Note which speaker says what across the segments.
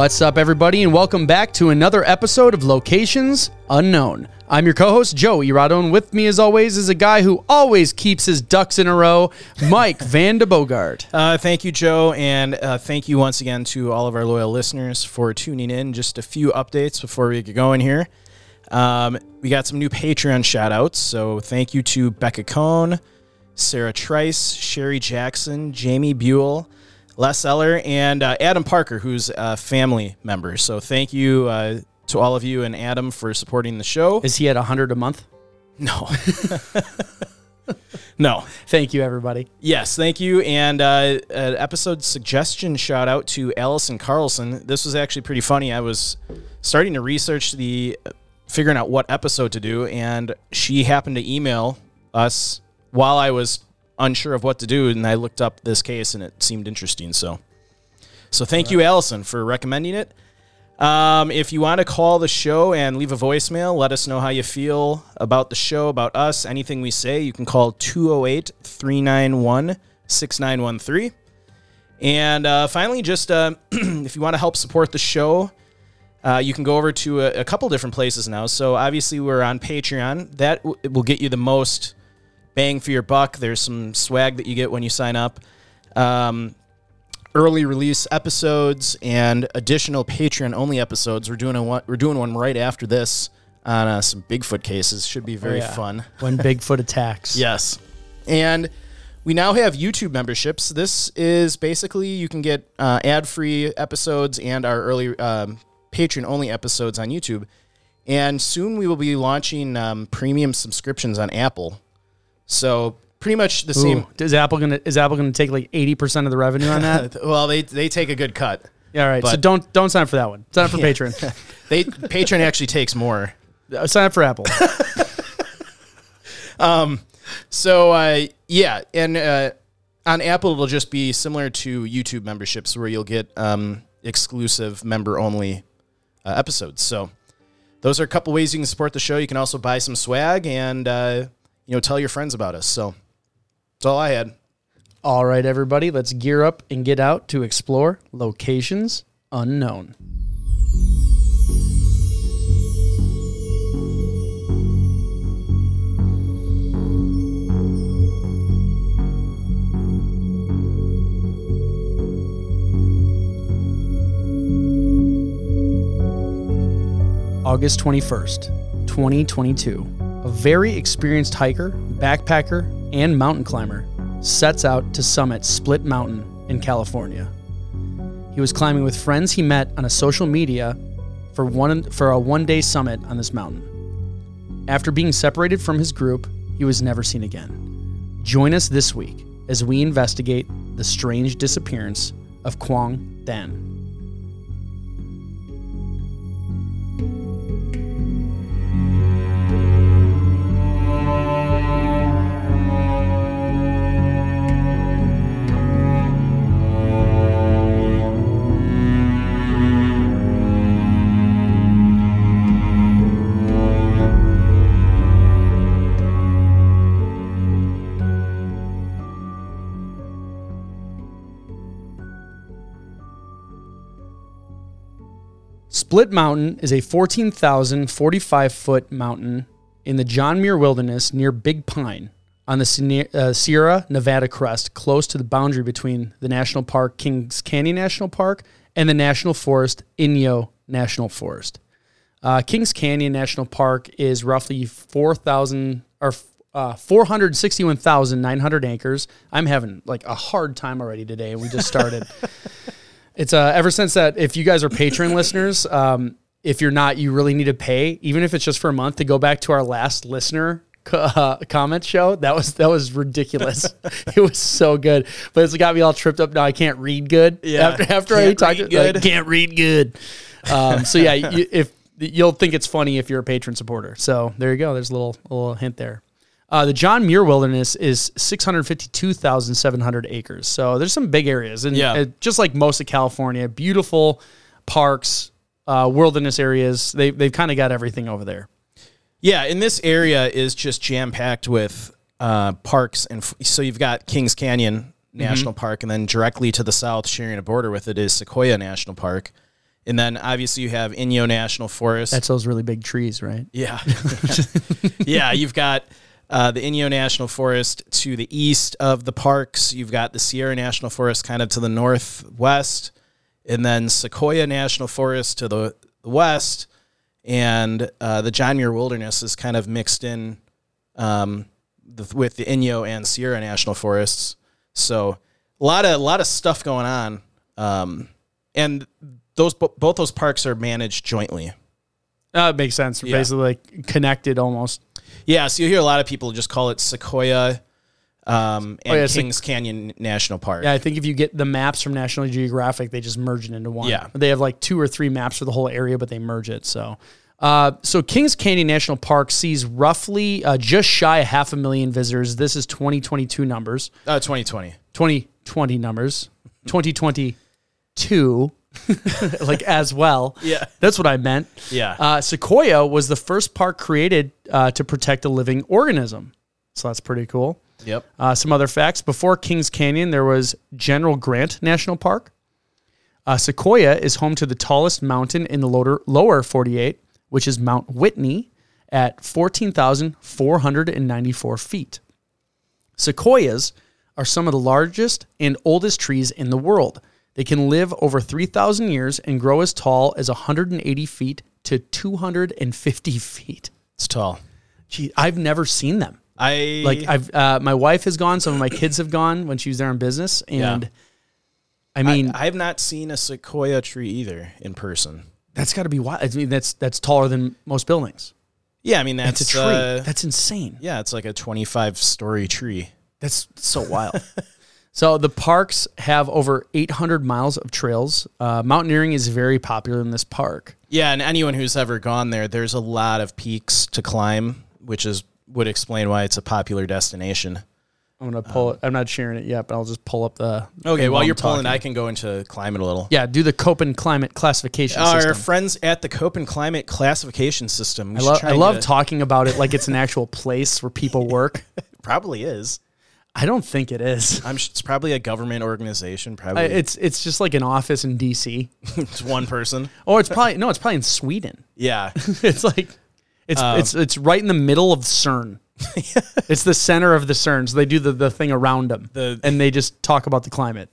Speaker 1: What's up, everybody, and welcome back to another episode of Locations Unknown. I'm your co host, Joe Irado, and with me, as always, is a guy who always keeps his ducks in a row, Mike Van de Bogart.
Speaker 2: Uh, thank you, Joe, and uh, thank you once again to all of our loyal listeners for tuning in. Just a few updates before we get going here. Um, we got some new Patreon shout outs, so thank you to Becca Cohn, Sarah Trice, Sherry Jackson, Jamie Buell, Les Eller, and uh, Adam Parker, who's a family member. So thank you uh, to all of you and Adam for supporting the show.
Speaker 1: Is he at 100 a month?
Speaker 2: No. no.
Speaker 1: Thank you, everybody.
Speaker 2: Yes, thank you. And uh, an episode suggestion shout out to Allison Carlson. This was actually pretty funny. I was starting to research the figuring out what episode to do, and she happened to email us while I was unsure of what to do, and I looked up this case, and it seemed interesting. So, so thank you, Allison, for recommending it. Um, if you want to call the show and leave a voicemail, let us know how you feel about the show, about us, anything we say, you can call 208 391 6913. And uh, finally, just uh, if you want to help support the show, uh, you can go over to a, a, couple different places now. So obviously, we're on Patreon. That w- will get you the most bang for your buck. There's some swag that you get when you sign up. Um, early release episodes and additional Patreon only episodes. We're doing a one, we're doing one right after this on uh, some Bigfoot cases. Should be very
Speaker 1: Oh, yeah.
Speaker 2: fun.
Speaker 1: When Bigfoot attacks.
Speaker 2: Yes. And we now have YouTube memberships. This is basically you can get uh, ad free episodes and our early um, Patreon only episodes on YouTube. And soon we will be launching um, premium subscriptions on Apple. So pretty much the same.
Speaker 1: Is Apple gonna is Apple gonna take like eighty percent of the revenue on that?
Speaker 2: Well, they they take a good cut.
Speaker 1: yeah, all right. so don't don't sign up for that one. Sign up for
Speaker 2: Yeah.
Speaker 1: Patreon.
Speaker 2: They Patreon actually takes more.
Speaker 1: Uh, sign up for Apple.
Speaker 2: um, So uh, yeah, and uh, on Apple it'll just be similar to YouTube memberships, where you'll get um, exclusive member only uh, episodes. So those are a couple ways you can support the show. You can also buy some swag and uh, you know tell your friends about us. So that's all I had.
Speaker 1: All right, everybody, let's gear up and get out to explore locations unknown. August 21st, 2022. A very experienced hiker, backpacker, and mountain climber sets out to summit Split Mountain in California. He was climbing with friends he met on a social media for one for a one-day summit on this mountain. After being separated from his group, he was never seen again. Join us this week as we investigate the strange disappearance of Quang Dang. Split Mountain is a 14,045 foot mountain in the John Muir Wilderness near Big Pine on the uh, Sierra Nevada crest, close to the boundary between the National Park Kings Canyon National Park and the National Forest Inyo National Forest. Uh, Kings Canyon National Park is roughly 4,000 or uh, 461,900 acres. I'm having like a hard time already today, and we just started. It's uh, ever since that. If you guys are patron listeners, um, if you're not, you really need to pay, even if it's just for a month, to go back to our last listener uh, comment show. That was that was ridiculous. it was so good, but it's got me all tripped up. Now I can't read good.
Speaker 2: Yeah.
Speaker 1: after after I talked,
Speaker 2: read
Speaker 1: like,
Speaker 2: good.
Speaker 1: can't read good. Um, so yeah, you, if you'll think it's funny if you're a patron supporter. So there you go. There's a little a little hint there. Uh, the John Muir Wilderness is 652,700 acres. So there's some big areas. And
Speaker 2: Yeah.
Speaker 1: uh, just like most of California, beautiful parks, uh, wilderness areas. They, they've kind of got everything over there.
Speaker 2: Yeah, and this area is just jam packed with uh, parks, and f- so you've got Kings Canyon National Park, and then directly to the south, sharing a border with it, is Sequoia National Park, and then obviously you have Inyo National Forest.
Speaker 1: That's those really big trees, right?
Speaker 2: yeah, yeah. You've got uh, the Inyo National Forest to the east of the parks. You've got the Sierra National Forest kind of to the northwest, and then Sequoia National Forest to the west, and uh, the John Muir Wilderness is kind of mixed in um, the, with the Inyo and Sierra National Forests. So a lot of a lot of stuff going on, um, and those both those parks are managed jointly.
Speaker 1: Uh, it makes sense.
Speaker 2: Yeah.
Speaker 1: Basically, like connected almost.
Speaker 2: Yeah, so you hear a lot of people just call it Sequoia um, and
Speaker 1: Oh, yeah,
Speaker 2: Kings Canyon National Park.
Speaker 1: Yeah, I think if you get the maps from National Geographic, they just merge it into one.
Speaker 2: Yeah.
Speaker 1: they have like two or three maps for the whole area, but they merge it. So, uh, so Kings Canyon National Park sees roughly uh, just shy of half a million visitors. This is 2022 numbers,
Speaker 2: Uh, 2020.
Speaker 1: 2020 numbers, 2022, like as well.
Speaker 2: Yeah.
Speaker 1: That's what I meant.
Speaker 2: Yeah.
Speaker 1: Uh, Sequoia was the first park created uh, to protect a living organism. So that's pretty cool.
Speaker 2: Yep.
Speaker 1: Uh, some other facts before Kings Canyon, there was General Grant National Park. Uh, Sequoia is home to the tallest mountain in the lower, lower 48, which is Mount Whitney at 14,494 feet. Sequoias are some of the largest and oldest trees in the world. They can live over 3,000 years and grow as tall as 180 feet to 250 feet.
Speaker 2: It's tall.
Speaker 1: Gee, I've never seen them.
Speaker 2: I
Speaker 1: Like I've, uh, my wife has gone. Some of my kids have gone when she was there on business, and I mean
Speaker 2: I, have not seen a sequoia tree either in person.
Speaker 1: that's got to be wild. I mean that's that's taller than most buildings.
Speaker 2: Yeah, I mean that's
Speaker 1: It's a tree.
Speaker 2: uh,
Speaker 1: that's insane.
Speaker 2: yeah, it's like a 25 story tree.
Speaker 1: That's so wild. so the parks have over 800 miles of trails. Uh, mountaineering is very popular in this park.
Speaker 2: Yeah, and anyone who's ever gone there, there's a lot of peaks to climb, which is would explain why it's a popular destination.
Speaker 1: I'm gonna pull it. I'm not sharing it yet, but I'll just pull up the.
Speaker 2: Okay, while you're pulling,
Speaker 1: talking.
Speaker 2: I can go into climate a little.
Speaker 1: Yeah, do the Köppen climate classification
Speaker 2: Our
Speaker 1: system.
Speaker 2: friends at the Köppen Climate Classification System.
Speaker 1: I, lo- I love
Speaker 2: a-
Speaker 1: talking about it like it's an actual place where people work.
Speaker 2: Probably is.
Speaker 1: I don't think it is.
Speaker 2: I'm. It's probably a government organization. Probably
Speaker 1: I, it's it's just like an office in DC.
Speaker 2: it's one person.
Speaker 1: Or it's probably no, it's probably in Sweden.
Speaker 2: Yeah.
Speaker 1: it's like it's it's it's right in the middle of CERN. it's the center of the CERN. So they do the, the thing around them,
Speaker 2: The-
Speaker 1: and they just talk about the climate.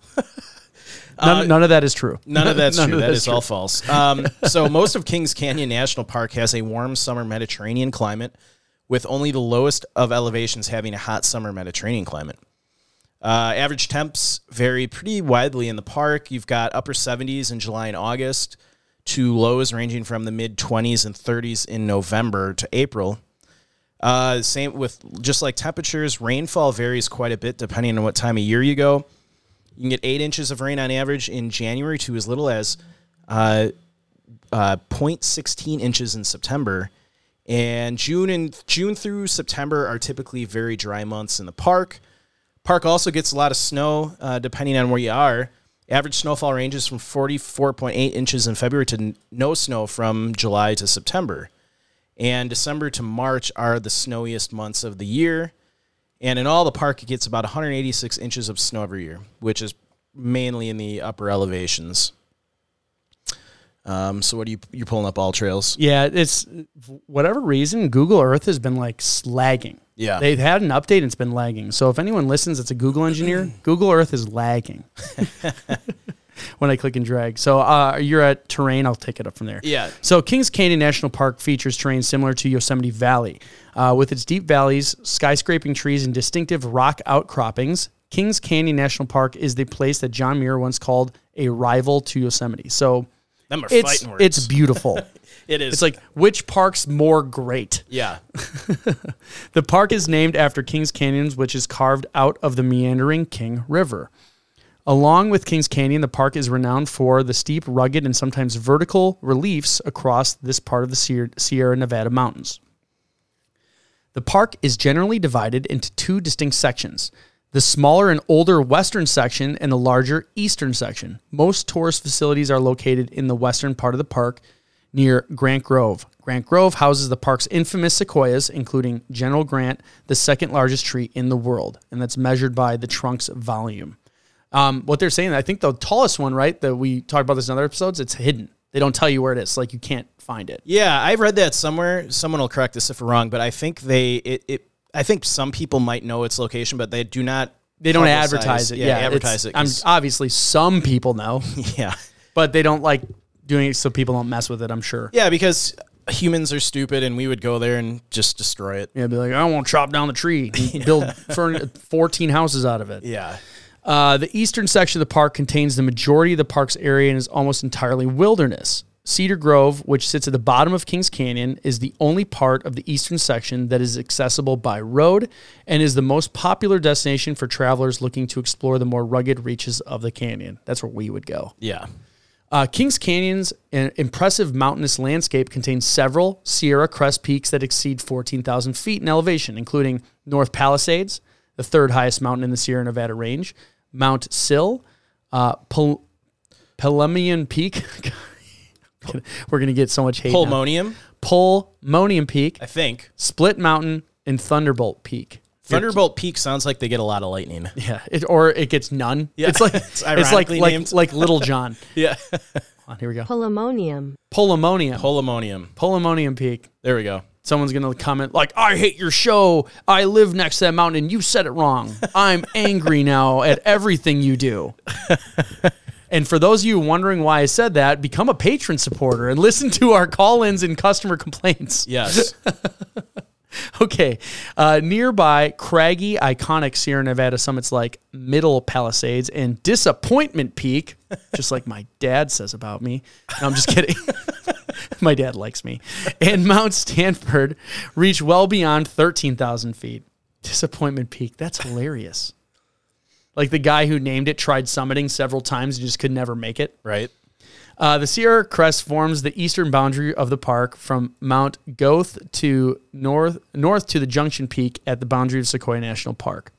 Speaker 1: None, none of that is true.
Speaker 2: None of that's true. That
Speaker 1: that's
Speaker 2: is all false. Um, so most of Kings Canyon National Park has a warm summer Mediterranean climate, with only the lowest of elevations having a hot summer Mediterranean climate. Uh, average temps vary pretty widely in the park. You've got upper 70s in July and August, to lows ranging from the mid 20s and 30s in November to April. Uh, same with just like temperatures, rainfall varies quite a bit depending on what time of year you go. You can get eight inches of rain on average in January to as little as uh, uh, 0.16 inches in September. And June and June through September are typically very dry months in the park. Park also gets a lot of snow uh, depending on where you are. Average snowfall ranges from 44.8 inches in February to n- no snow from July to September. And December to March are the snowiest months of the year. And in all, the park it gets about 186 inches of snow every year, which is mainly in the upper elevations. Um, so what are you you're pulling up all trails?
Speaker 1: Yeah, it's whatever reason Google Earth has been like slagging.
Speaker 2: Yeah.
Speaker 1: They've had an update and it's been lagging. So if anyone listens it's a Google engineer, Google Earth is lagging. when I click and drag. So uh, you're at terrain, I'll take it up from there.
Speaker 2: Yeah.
Speaker 1: So Kings Canyon National Park features terrain similar to Yosemite Valley. Uh, with its deep valleys, skyscraping trees, and distinctive rock outcroppings, Kings Canyon National Park is the place that John Muir once called a rival to Yosemite. So
Speaker 2: Them are
Speaker 1: it's
Speaker 2: fighting words.
Speaker 1: it's beautiful.
Speaker 2: it is.
Speaker 1: it's like which park's more great?
Speaker 2: yeah.
Speaker 1: The park is named after Kings Canyons, which is carved out of the meandering King River. Along with Kings Canyon, the park is renowned for the steep, rugged, and sometimes vertical reliefs across this part of the Sierra- Sierra Nevada mountains. The park is generally divided into two distinct sections the smaller and older western section and the larger eastern section. Most tourist facilities are located in the western part of the park near Grant Grove. Grant Grove houses the park's infamous sequoias, including General Grant, the second largest tree in the world, and that's measured by the trunk's volume. Um, what they're saying, I think the tallest one, right, that we talked about this in other episodes, it's hidden. They don't tell you where it is, like you can't find it.
Speaker 2: Yeah, I've read that somewhere. Someone will correct us if we're wrong, but I think they it, it I think some people might know its location, but they do not.
Speaker 1: They don't
Speaker 2: publicize-
Speaker 1: advertise it. Yeah,
Speaker 2: advertise it.
Speaker 1: I'm,
Speaker 2: 'cause-
Speaker 1: obviously, some people know,
Speaker 2: yeah,
Speaker 1: but they don't like doing it so people don't mess with it. I'm sure.
Speaker 2: yeah, because humans are stupid, and we would go there and just destroy it.
Speaker 1: Yeah, be like, I want to chop down the tree, and build furn- 14 houses out of it.
Speaker 2: Yeah,
Speaker 1: Uh, the eastern section of the park contains the majority of the park's area and is almost entirely wilderness. Cedar Grove, which sits at the bottom of Kings Canyon, is the only part of the eastern section that is accessible by road and is the most popular destination for travelers looking to explore the more rugged reaches of the canyon. That's where we would go.
Speaker 2: yeah,
Speaker 1: Uh, Kings Canyon's an impressive mountainous landscape contains several Sierra Crest peaks that exceed 14,000 feet in elevation, including North Palisades, the third highest mountain in the Sierra Nevada range, Mount Sill, uh, Pel- Peak. We're going to get so much hate. now.
Speaker 2: Pulmonium,
Speaker 1: Pulmonium Peak,
Speaker 2: I think.
Speaker 1: Split Mountain, and Thunderbolt Peak.
Speaker 2: Thunderbolt Peak sounds like they get a lot of lightning.
Speaker 1: Yeah, it, or it gets none.
Speaker 2: Yeah,
Speaker 1: it's like
Speaker 2: it's
Speaker 1: it's, like
Speaker 2: ironically
Speaker 1: like like Little John.
Speaker 2: Yeah,
Speaker 1: On, here we go.
Speaker 3: Polymonium.
Speaker 1: Pulmonium.
Speaker 2: Pulmonium.
Speaker 1: Pulmonium Peak.
Speaker 2: There we go.
Speaker 1: Someone's gonna comment like, "I hate your show. I live next to that mountain, and you said it wrong. I'm angry now at everything you do." and for those of you wondering why I said that, become a patron supporter and listen to our call-ins and customer complaints.
Speaker 2: Yes.
Speaker 1: Okay, uh, nearby craggy, iconic Sierra Nevada summits like Middle Palisades and Disappointment Peak, just like my dad says about me. No, I'm just kidding. my dad likes me. And Mount Stanford reach well beyond 13,000 feet. Disappointment Peak, that's hilarious. Like the guy who named it tried summiting several times and just could never make it.
Speaker 2: right.
Speaker 1: Uh, the Sierra Crest forms the eastern boundary of the park from Mount Goethe to north north to the Junction Peak at the boundary of Sequoia National Park.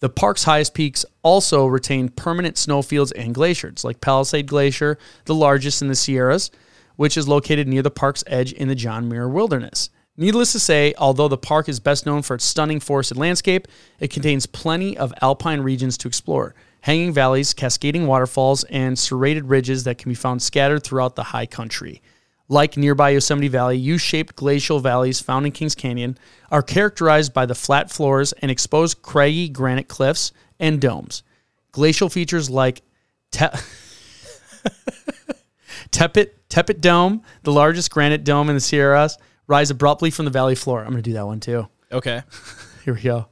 Speaker 1: The park's highest peaks also retain permanent snowfields and glaciers, like Palisade Glacier, the largest in the Sierras, which is located near the park's edge in the John Muir Wilderness. Needless to say, although the park is best known for its stunning forested landscape, it contains plenty of alpine regions to explore hanging valleys, cascading waterfalls, and serrated ridges that can be found scattered throughout the high country. Like nearby Yosemite Valley, U shaped glacial valleys found in Kings Canyon are characterized by the flat floors and exposed craggy granite cliffs and domes. Glacial features like te- Tepit, Tepet Dome, the largest granite dome in the Sierras, rise abruptly from the valley floor. I'm going to do that one too.
Speaker 2: Okay.
Speaker 1: Here we go.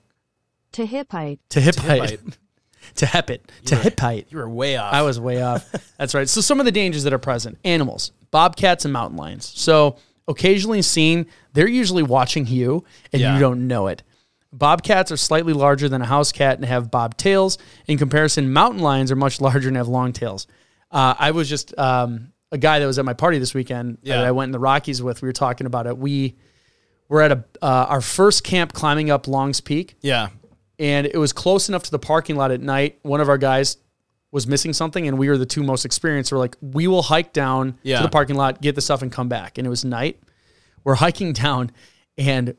Speaker 3: Tehipite.
Speaker 1: Tehipite. Tehipit. Tehipite.
Speaker 2: You were way off.
Speaker 1: I was way off. That's right. So some of the dangers that are present: animals, bobcats, and mountain lions. So occasionally seen, they're usually watching you, and
Speaker 2: Yeah.
Speaker 1: you don't know it. Bobcats are slightly larger than a house cat and have bob tails. In comparison, mountain lions are much larger and have long tails. Uh, I was just um, a guy that was at my party this weekend
Speaker 2: Yeah.
Speaker 1: that I went in the Rockies with. We were talking about it. We were at a uh, our first camp climbing up Long's Peak
Speaker 2: yeah.
Speaker 1: and it was close enough to the parking lot at night. One of our guys was missing something, and we were the two most experienced. We're like, we will hike down
Speaker 2: Yeah.
Speaker 1: to the parking lot, get the stuff, and come back. And it was night. We're hiking down, and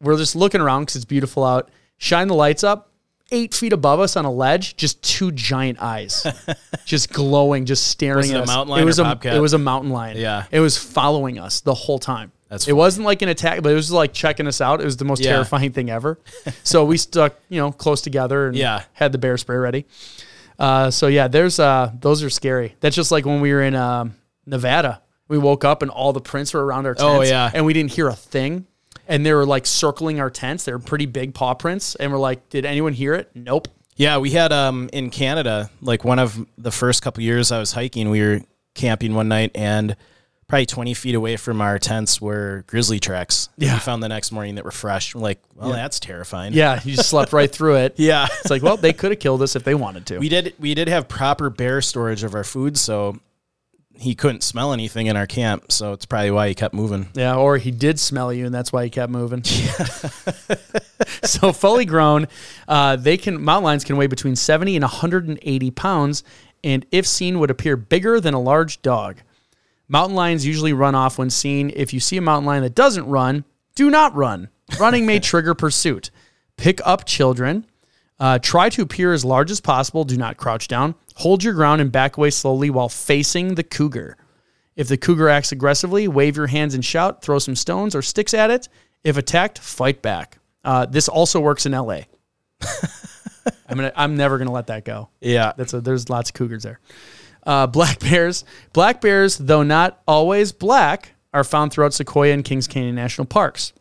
Speaker 1: we're just looking around because it's beautiful out. Shine the lights up. Eight feet above us on a ledge, just two giant eyes, just glowing, just staring
Speaker 2: Was it
Speaker 1: at
Speaker 2: a
Speaker 1: us.
Speaker 2: mountain
Speaker 1: it was
Speaker 2: or
Speaker 1: a
Speaker 2: bobcat?
Speaker 1: it was a mountain lion.
Speaker 2: Yeah.
Speaker 1: it was following us the whole time.
Speaker 2: That's
Speaker 1: it
Speaker 2: funny.
Speaker 1: wasn't like an attack, but it was like checking us out. It was the most
Speaker 2: Yeah.
Speaker 1: terrifying thing ever. so we stuck, you know, close together and
Speaker 2: Yeah.
Speaker 1: had the bear spray ready. Uh, so yeah, there's uh, those are scary. That's just like when we were in um, Nevada. We woke up and all the prints were around our tents.
Speaker 2: Oh, yeah.
Speaker 1: and we didn't hear a thing. And they were like circling our tents. They were pretty big paw prints, and we're like, did anyone hear it? Nope.
Speaker 2: Yeah, we had um in Canada, like one of the first couple years I was hiking, we were camping one night and probably 20 feet away from our tents were grizzly tracks.
Speaker 1: Yeah.
Speaker 2: We found the next morning that were fresh. We're like, well, that's terrifying.
Speaker 1: Yeah, you slept right through it.
Speaker 2: Yeah.
Speaker 1: It's like, well, they could have killed us if they wanted to.
Speaker 2: We did we did have proper bear storage of our food, so he couldn't smell anything in our camp, so it's probably why he kept moving.
Speaker 1: Yeah, or he did smell you, and that's why he kept moving. so fully grown, uh, they can mountain lions can weigh between seventy and one hundred and eighty pounds, and if seen, would appear bigger than a large dog. Mountain lions usually run off when seen. If you see a mountain lion that doesn't run, do not run. Running may trigger pursuit. Pick up children. Uh, try to appear as large as possible. Do not crouch down. Hold your ground and back away slowly while facing the cougar. If the cougar acts aggressively, wave your hands and shout, throw some stones or sticks at it. If attacked, fight back. Uh, this also works in LA. I'm gonna. I'm never gonna let that go.
Speaker 2: Yeah.
Speaker 1: That's a, there's lots of cougars there. Uh, black bears. Black bears, though not always black, are found throughout Sequoia and Kings Canyon National Parks.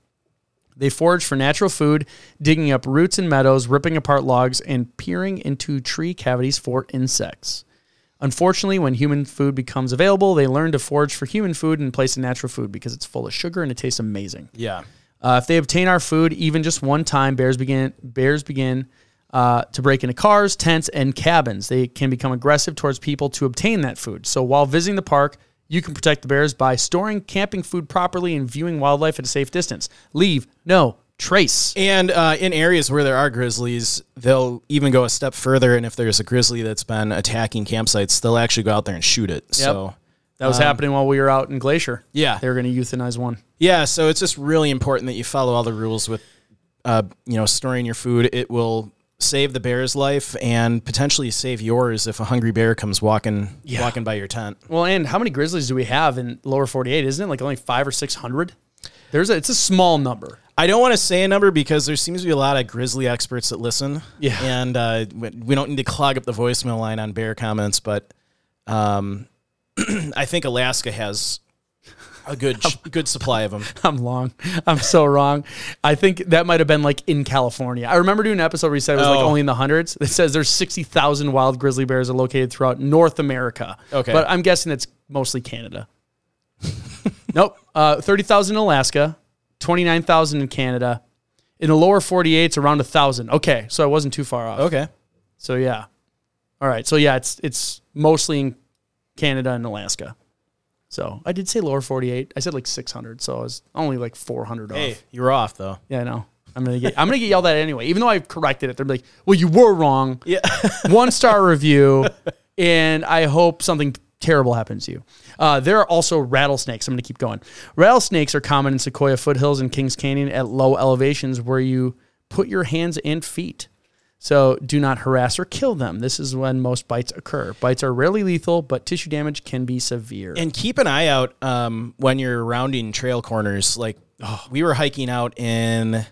Speaker 1: They forage for natural food, digging up roots and meadows, ripping apart logs, and peering into tree cavities for insects. Unfortunately, when human food becomes available, they learn to forage for human food in place of natural food because it's full of sugar and it tastes amazing.
Speaker 2: Yeah.
Speaker 1: Uh, if they obtain our food even just one time, bears begin bears begin uh, to break into cars, tents, and cabins. They can become aggressive towards people to obtain that food. So while visiting the park, you can protect the bears by storing camping food properly and viewing wildlife at a safe distance. Leave no trace.
Speaker 2: And uh, in areas where there are grizzlies, they'll even go a step further. And if there's a grizzly that's been attacking campsites, they'll actually go out there and shoot it. So,
Speaker 1: That was happening while we were out in Glacier.
Speaker 2: yeah.
Speaker 1: They were going to euthanize one.
Speaker 2: Yeah. So it's just really important that you follow all the rules with, uh, you know, storing your food. It will save the bear's life and potentially save yours if a hungry bear comes walking walking by your tent.
Speaker 1: Well, and how many grizzlies do we have in lower 48? Isn't it like only five or 600? There's a, it's a small number.
Speaker 2: I don't want to say a number because there seems to be a lot of grizzly experts that listen.
Speaker 1: Yeah.
Speaker 2: And uh, we we don't need to clog up the voicemail line on bear comments, but um, I think Alaska has a good good supply of them.
Speaker 1: I'm long. I'm so wrong. I think that might have been like in California. I remember doing an episode where you said it was like
Speaker 2: Oh.
Speaker 1: only in the hundreds. It says there's 60,000 wild grizzly bears are located throughout North America.
Speaker 2: Okay.
Speaker 1: But I'm guessing it's mostly Canada. nope. Uh, 30,000 in Alaska, 29,000 in Canada. In the lower 48, it's around a 1,000. Okay. So I wasn't too far off.
Speaker 2: Okay.
Speaker 1: So yeah. All right. So yeah, it's it's mostly in Canada and Alaska. So I did say lower 48. I said like 600. So I was only like 400
Speaker 2: Hey,
Speaker 1: off.
Speaker 2: you were off though.
Speaker 1: Yeah, I know. I'm gonna get I'm gonna get yelled at anyway. Even though I corrected it, they're like, "Well, you were wrong."
Speaker 2: Yeah.
Speaker 1: One star review, and I hope something terrible happens to you. Uh, there are also rattlesnakes. I'm gonna keep going. Rattlesnakes are common in Sequoia foothills and Kings Canyon at low elevations where you put your hands and feet. So do not harass or kill them. This is when most bites occur. Bites are rarely lethal, but tissue damage can be severe.
Speaker 2: And keep an eye out um, when you're rounding trail corners. Like we were hiking out in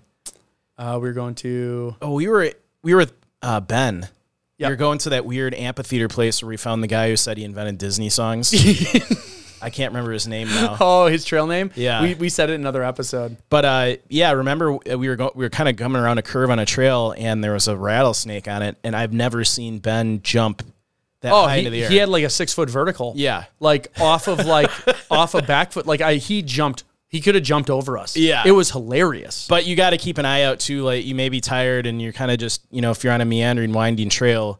Speaker 1: uh, we were going to
Speaker 2: oh we were we were with uh, Ben.
Speaker 1: Yep.
Speaker 2: We were going to that weird amphitheater place where we found the guy who said he invented Disney songs. I can't remember his name now.
Speaker 1: oh his trail name.
Speaker 2: Yeah.
Speaker 1: we, we said it in another episode.
Speaker 2: But uh, yeah, remember uh, we were go- we were kind of coming around a curve on a trail, and there was a rattlesnake on it, and I've never seen Ben jump that
Speaker 1: Oh,
Speaker 2: high
Speaker 1: he,
Speaker 2: into the air.
Speaker 1: he had like a six foot vertical.
Speaker 2: yeah,
Speaker 1: like off of like off a back foot. Like I, he jumped. He could have jumped over us.
Speaker 2: Yeah.
Speaker 1: it was hilarious.
Speaker 2: but you got to keep an eye out too. Like you may be tired, and you're kind of just you know if you're on a meandering, winding trail,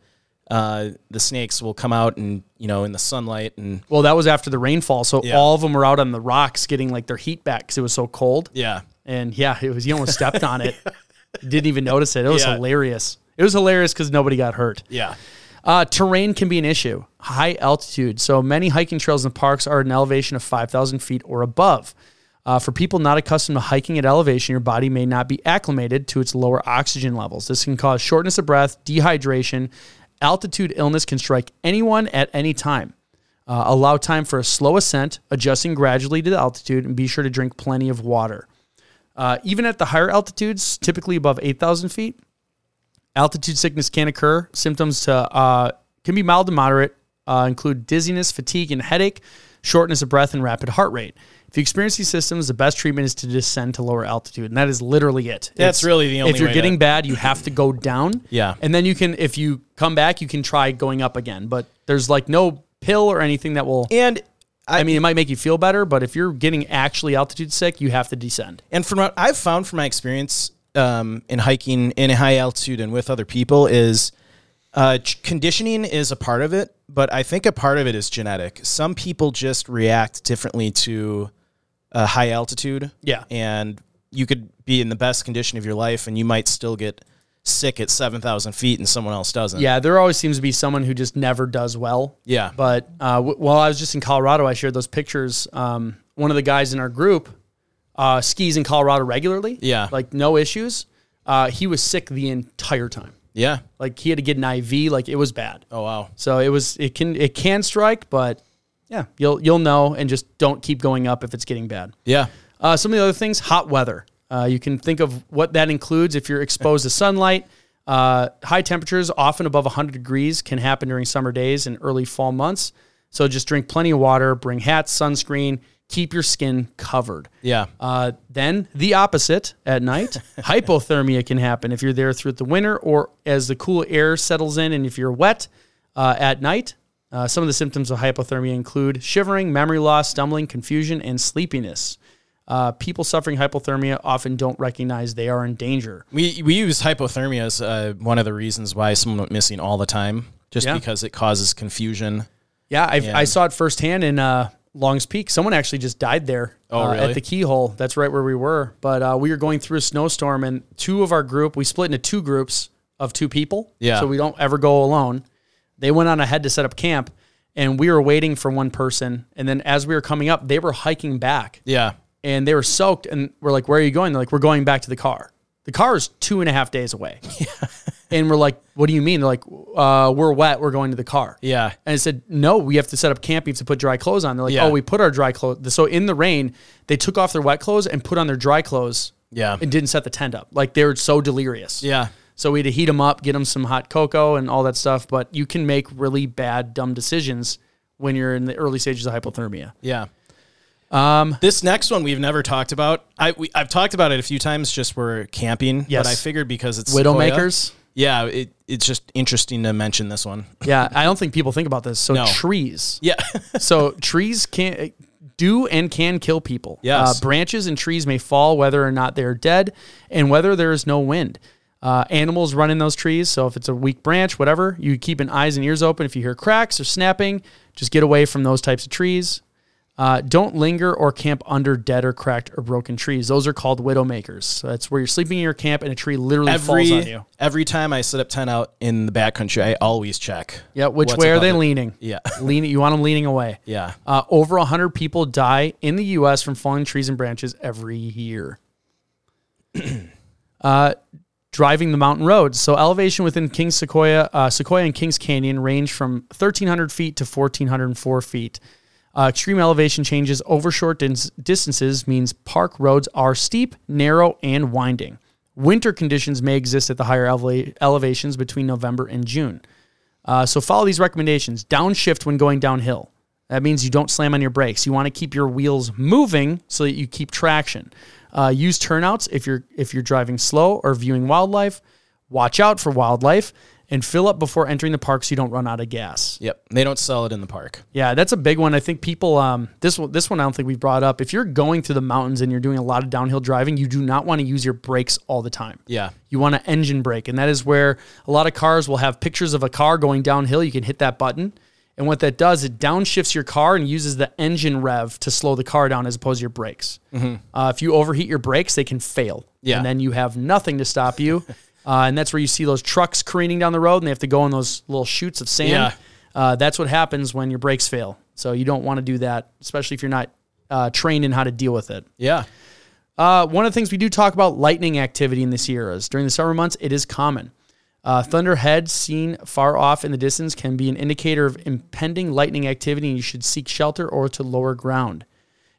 Speaker 2: uh, the snakes will come out and you know in the sunlight and
Speaker 1: well, that was after the rainfall, so
Speaker 2: Yeah.
Speaker 1: all of them were out on the rocks getting like their heat back because it was so cold.
Speaker 2: yeah.
Speaker 1: And yeah, it was. He almost stepped on it. Didn't even notice it. It was
Speaker 2: Yeah.
Speaker 1: hilarious. It was hilarious because nobody got hurt.
Speaker 2: Yeah.
Speaker 1: Uh, terrain can be an issue. High altitude. So many hiking trails and parks are at an elevation of 5,000 feet or above. Uh, for people not accustomed to hiking at elevation, your body may not be acclimated to its lower oxygen levels. This can cause shortness of breath, dehydration. Altitude illness can strike anyone at any time. Uh, allow time for a slow ascent, adjusting gradually to the altitude, and be sure to drink plenty of water. Uh, even at the higher altitudes, typically above 8,000 feet, altitude sickness can occur. Symptoms to, uh, can be mild to moderate, uh, include dizziness, fatigue, and headache, shortness of breath, and rapid heart rate. If you experience these systems, the best treatment is to descend to lower altitude, and that is literally it.
Speaker 2: That's really the only
Speaker 1: If you're getting
Speaker 2: to-
Speaker 1: bad, you have to go down.
Speaker 2: Yeah.
Speaker 1: and then you can, if you come back, you can try going up again. But there's like no pill or anything that will.
Speaker 2: And
Speaker 1: I mean, it might make you feel better, but if you're getting actually altitude sick, you have to descend.
Speaker 2: And from what I've found from my experience um, in hiking in a high altitude and with other people is uh, conditioning is a part of it, but I think a part of it is genetic. Some people just react differently to a high altitude.
Speaker 1: Yeah.
Speaker 2: And you could be in the best condition of your life and you might still get sick at 7,000 feet and someone else doesn't.
Speaker 1: Yeah, there always seems to be someone who just never does well.
Speaker 2: Yeah.
Speaker 1: But uh, w- while I was just in Colorado, I shared those pictures. Um, one of the guys in our group uh, skis in Colorado regularly.
Speaker 2: Yeah.
Speaker 1: Like no issues. Uh, he was sick the entire time.
Speaker 2: Yeah.
Speaker 1: Like he had to get an IV. Like it was bad.
Speaker 2: Oh, wow.
Speaker 1: So it was it can it can strike, but yeah, you'll you'll know and just don't keep going up if it's getting bad.
Speaker 2: Yeah.
Speaker 1: Uh, some of the other things, hot weather. Uh, you can think of what that includes if you're exposed to sunlight. Uh, high temperatures, often above 100 degrees, can happen during summer days and early fall months. So just drink plenty of water, bring hats, sunscreen, keep your skin covered.
Speaker 2: Yeah.
Speaker 1: Uh, then the opposite at night, hypothermia can happen if you're there throughout the winter or as the cool air settles in and if you're wet uh, at night. Uh, some of the symptoms of hypothermia include shivering, memory loss, stumbling, confusion, and sleepiness. Uh, people suffering hypothermia often don't recognize they are in danger.
Speaker 2: We we use hypothermia as uh, one of the reasons why someone went missing all the time, just
Speaker 1: Yeah.
Speaker 2: because it causes confusion.
Speaker 1: Yeah. I saw it firsthand in uh, Longs Peak. Someone actually just died there
Speaker 2: Oh,
Speaker 1: uh,
Speaker 2: really?
Speaker 1: at the keyhole. That's right where we were. But uh, we were going through a snowstorm, and two of our group, we split into two groups of two people.
Speaker 2: Yeah.
Speaker 1: So we don't ever go alone. They went on ahead to set up camp, and we were waiting for one person. And then as we were coming up, they were hiking back,
Speaker 2: Yeah,
Speaker 1: and they were soaked. And we're like, "Where are you going?" They're like, "We're going back to the car." The car is two and a half days away. Yeah. And we're like, "What do you mean?" They're like, uh, "We're wet. We're going to the car."
Speaker 2: yeah,
Speaker 1: And I said, no, we have to set up camp. You have to put dry clothes on. They're like,
Speaker 2: Yeah.
Speaker 1: oh, we put our dry clothes. So in the rain, they took off their wet clothes and put on their dry clothes
Speaker 2: yeah,
Speaker 1: and didn't set the tent up. Like they were so delirious.
Speaker 2: yeah,
Speaker 1: So we had to heat them up, get them some hot cocoa and all that stuff. But you can make really bad, dumb decisions when you're in the early stages of hypothermia.
Speaker 2: yeah. Um, this next one we've never talked about. I we, I've talked about it a few times. Just we're camping.
Speaker 1: Yes.
Speaker 2: but I figured because it's
Speaker 1: Widowmakers.
Speaker 2: Yeah, it, it's just interesting to mention this one.
Speaker 1: Yeah, I don't think people think about this. So
Speaker 2: No.
Speaker 1: trees.
Speaker 2: Yeah,
Speaker 1: so trees can do and can kill people.
Speaker 2: Yes.
Speaker 1: Uh, branches and trees may fall whether or not they're dead and whether there is no wind. Uh, animals run in those trees, so if it's a weak branch, whatever, you keep an eyes and ears open. If you hear cracks or snapping, just get away from those types of trees. Uh, don't linger or camp under dead or cracked or broken trees. Those are called widowmakers. So that's where you're sleeping in your camp and a tree literally falls on you.
Speaker 2: every time I set up tent out in the backcountry, I always check.
Speaker 1: Yeah, which way are they
Speaker 2: it.
Speaker 1: leaning?
Speaker 2: Yeah,
Speaker 1: Leaning. You want them leaning away.
Speaker 2: yeah,
Speaker 1: Uh, over 100 people die in the U.S. from falling trees and branches every year. uh, driving the mountain roads. So elevation within Kings Sequoia, uh, Sequoia and Kings Canyon range from 1,300 feet to 1,404 feet. Uh, extreme elevation changes over short dis- distances means park roads are steep, narrow, and winding. Winter conditions may exist at the higher eleva- elevations between November and June. Uh, so follow these recommendations. Downshift when going downhill. That means you don't slam on your brakes. You want to keep your wheels moving so that you keep traction. Uh, use turnouts if you're if you're driving slow or viewing wildlife. Watch out for wildlife and fill up before entering the park so you don't run out of gas.
Speaker 2: yep. They don't sell it in the park.
Speaker 1: Yeah, that's a big one. I think people um, this one this one I don't think we've brought up. If you're going through the mountains and you're doing a lot of downhill driving, you do not want to use your brakes all the time.
Speaker 2: Yeah,
Speaker 1: You want to engine brake, and that is where a lot of cars will have pictures of a car going downhill. You can hit that button, and what that does, it downshifts your car and uses the engine rev to slow the car down as opposed to your brakes. Uh, if you overheat your brakes, they can fail,
Speaker 2: Yeah.
Speaker 1: and then you have nothing to stop you. uh, and that's where you see those trucks careening down the road, and they have to go in those little chutes of sand.
Speaker 2: Yeah.
Speaker 1: Uh, that's what happens when your brakes fail. So you don't want to do that, especially if you're not uh, trained in how to deal with it.
Speaker 2: yeah,
Speaker 1: Uh, one of the things we do talk about lightning activity in the Sierras. During the summer months, it is common. Uh, thunderhead seen far off in the distance can be an indicator of impending lightning activity, and you should seek shelter or to lower ground.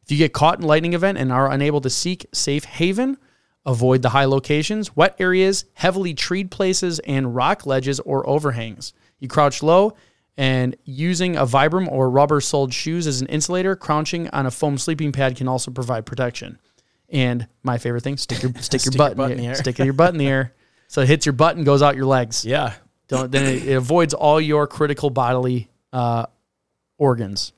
Speaker 1: If you get caught in a lightning event and are unable to seek safe haven, avoid the high locations, wet areas, heavily treed places, and rock ledges or overhangs. You crouch low And using a Vibram or rubber soled shoes as an insulator, crouching on a foam sleeping pad can also provide protection. And my favorite thing, stick your stick, your, butt, in the air. Stick your butt in the air. So it hits your butt and goes out your legs.
Speaker 2: Yeah.
Speaker 1: Don't then it, it avoids all your critical bodily uh, organs.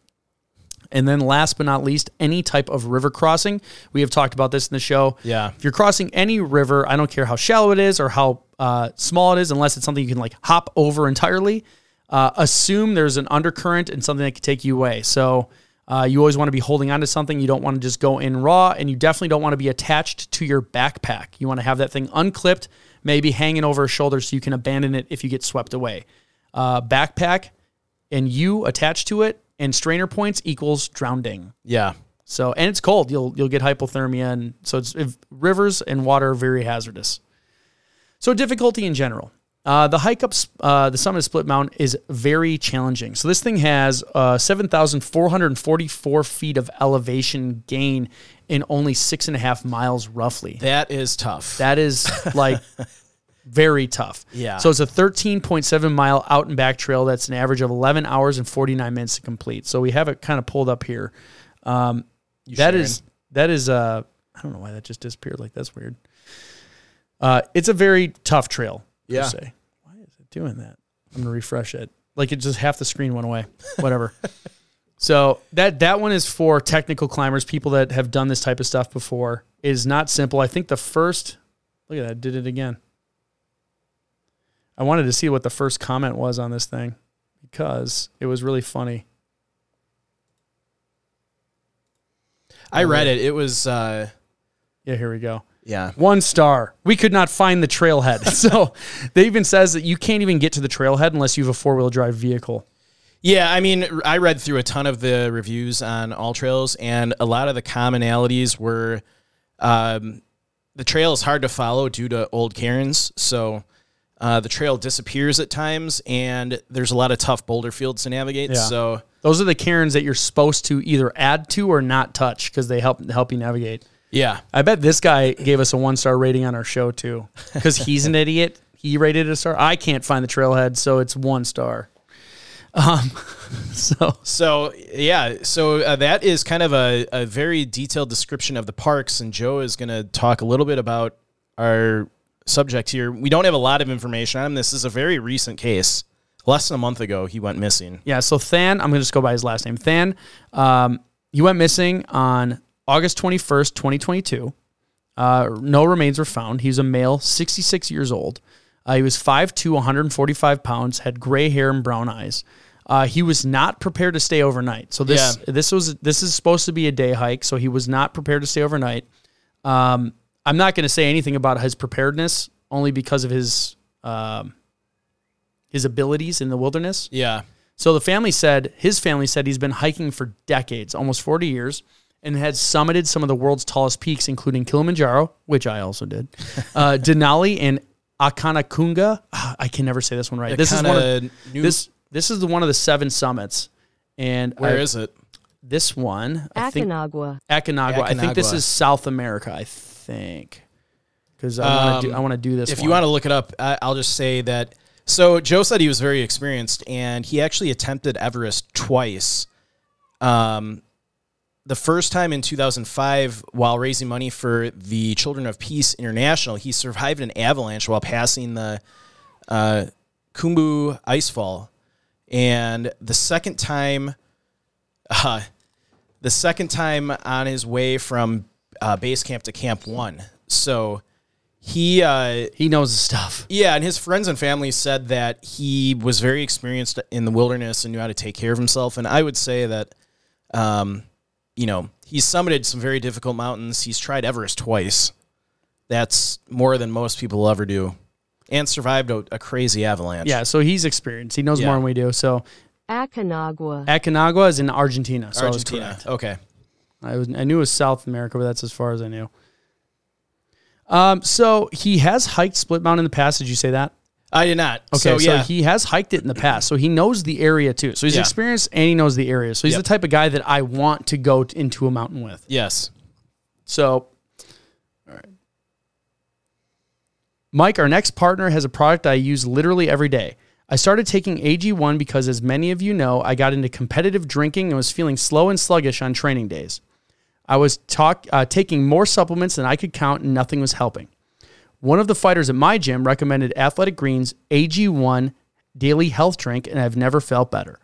Speaker 1: And then last but not least, any type of river crossing. We have talked about this in the show.
Speaker 2: Yeah.
Speaker 1: If you're crossing any river, I don't care how shallow it is or how uh, small it is, unless it's something you can like hop over entirely, uh, assume there's an undercurrent and something that could take you away. So uh, you always want to be holding on to something. You don't want to just go in raw, and you definitely don't want to be attached to your backpack. You want to have that thing unclipped, maybe hanging over a shoulder so you can abandon it if you get swept away. Uh, backpack and you attached to it and strainer points equals drowning.
Speaker 2: Yeah.
Speaker 1: So and it's cold. You'll you'll get hypothermia, and so it's if, rivers and water are very hazardous. So difficulty in general. Uh, the hike up uh, the summit of Split Mountain is very challenging. So this thing has uh, seven thousand four hundred forty-four feet of elevation gain in only six and a half miles, roughly.
Speaker 2: That is tough.
Speaker 1: That is like very tough.
Speaker 2: Yeah.
Speaker 1: So it's a 13.7 mile out and back trail that's an average of 11 hours and 49 minutes to complete. So we have it kind of pulled up here. Um, that is that is uh I don't know why that just disappeared like that's weird. Uh, it's a very tough trail.
Speaker 2: Yeah.
Speaker 1: se. Why is it doing that? I'm gonna refresh it. Like it just half the screen went away. Whatever. so that that one is for technical climbers, people that have done this type of stuff before. It is not simple. I think the first look at that, did it again. I wanted to see what the first comment was on this thing because it was really funny.
Speaker 2: I read it. It was uh
Speaker 1: Yeah, here we go.
Speaker 2: Yeah.
Speaker 1: One star. We could not find the trailhead. so they even says that you can't even get to the trailhead unless you have a four wheel drive vehicle.
Speaker 2: Yeah, I mean, I read through a ton of the reviews on All Trails, and a lot of the commonalities were um, the trail is hard to follow due to old cairns. So uh, the trail disappears at times, and there's a lot of tough boulder fields to navigate.
Speaker 1: Yeah.
Speaker 2: So
Speaker 1: Those are the cairns that you're supposed to either add to or not touch because they help help you navigate.
Speaker 2: Yeah,
Speaker 1: I bet this guy gave us a one star rating on our show too because he's an idiot. He rated it a star. I can't find the trailhead, so it's one star. Um, so
Speaker 2: So yeah, so uh, that is kind of a, a very detailed description of the parks, and Joe is going to talk a little bit about our subject here. We don't have a lot of information on him. This is a very recent case. Less than a month ago, he went missing.
Speaker 1: Yeah, so Than, I'm going to just go by his last name. Than, um, he went missing on August 21st, 2022. Uh, no remains were found. He's a male, 66 years old. Uh, he was 5'2", 145 pounds, had gray hair and brown eyes. Uh, he was not prepared to stay overnight. So this this was this is supposed to be a day hike. So he was not prepared to stay overnight. Um, I'm not going to say anything about his preparedness, only because of his um, his abilities in the wilderness.
Speaker 2: Yeah.
Speaker 1: So the family said his family said he's been hiking for decades, almost 40 years, and had summited some of the world's tallest peaks, including Kilimanjaro, which I also did, uh, Denali and Akanakunga. Ah, I can never say this one right. This is one of
Speaker 2: new-
Speaker 1: this. This is the one of the seven summits, and
Speaker 2: Where
Speaker 1: I-
Speaker 2: is it?
Speaker 1: this one? I think
Speaker 3: Akanagua.
Speaker 1: Akanagua. I think this
Speaker 2: Aconcagua.
Speaker 1: is South America. I think because I want to do.
Speaker 2: Um,
Speaker 1: I want to do this.
Speaker 2: If
Speaker 1: one.
Speaker 2: you want to look it up, I, I'll just say that. So Joe said he was very experienced, and he actually attempted Everest twice. Um, the first time in 2005, while raising money for the Children of Peace International, he survived an avalanche while passing the uh, Khumbu Icefall. And the second time, uh, the second time on his way from uh, base camp to Camp One. So he, uh,
Speaker 1: he knows the stuff.
Speaker 2: yeah, and his friends and family said that he was very experienced in the wilderness and knew how to take care of himself. And I would say that, um, you know, he's summited some very difficult mountains. He's tried Everest twice. That's more than most people will ever do, and survived a, a crazy avalanche.
Speaker 1: Yeah, so he's experienced. He knows
Speaker 2: Yeah.
Speaker 1: more than we do. So
Speaker 3: Akanagua.
Speaker 1: Akanagua is in Argentina. So I was
Speaker 2: Argentina.
Speaker 1: correct.
Speaker 2: Okay.
Speaker 1: I was I knew it was South America, but that's as far as I knew. Um, so he has hiked Split Mountain in the past. Did you say that?
Speaker 2: I did not.
Speaker 1: Okay,
Speaker 2: so,
Speaker 1: so, he has hiked it in the past, so he knows the area too. So he's
Speaker 2: Yeah.
Speaker 1: experienced and he knows the area. So he's
Speaker 2: Yep.
Speaker 1: the type of guy that I want to go t- into a mountain with.
Speaker 2: yes.
Speaker 1: So, all right. Mike, our next partner has a product I use literally every day. I started taking AG1 because, as many of you know, I got into competitive drinking and was feeling slow and sluggish on training days. I was talk, uh, taking more supplements than I could count, and nothing was helping. One of the fighters at my gym recommended Athletic Greens AG1 daily health drink, and I've never felt better.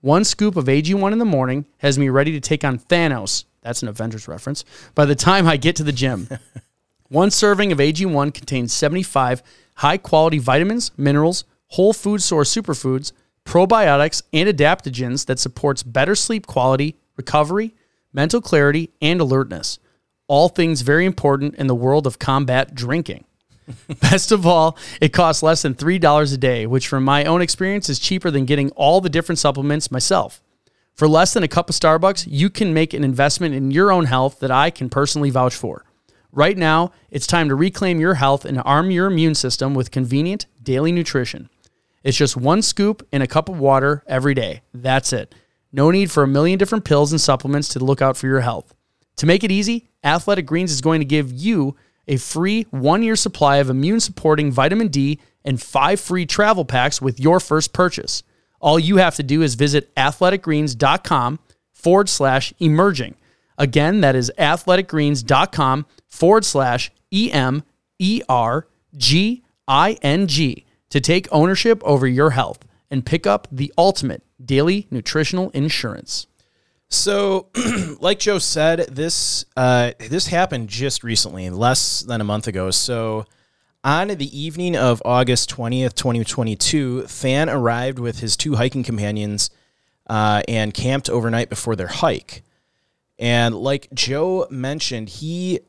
Speaker 1: One scoop of AG1 in the morning has me ready to take on Thanos. That's an Avengers reference. By the time I get to the gym, one serving of AG1 contains 75 high quality vitamins, minerals, whole food source superfoods, probiotics, and adaptogens that supports better sleep quality, recovery, mental clarity, and alertness. All things very important in the world of combat drinking. Best of all, it costs less than $3 a day, which from my own experience is cheaper than getting all the different supplements myself. For less than a cup of Starbucks, you can make an investment in your own health that I can personally vouch for. Right now, it's time to reclaim your health and arm your immune system with convenient daily nutrition. It's just one scoop in a cup of water every day. That's it. No need for a million different pills and supplements to look out for your health. To make it easy, Athletic Greens is going to give you a free one year supply of immune supporting vitamin D and five free travel packs with your first purchase. All you have to do is visit athleticgreens.com forward slash emerging. Again, that is athleticgreens.com forward slash E M E R G I N G to take ownership over your health and pick up the ultimate daily nutritional insurance.
Speaker 2: So, like Joe said, this uh, this happened just recently, less than a month ago. So, on the evening of August twentieth, twenty twenty two, Than arrived with his two hiking companions uh, and camped overnight before their hike. And like Joe mentioned, he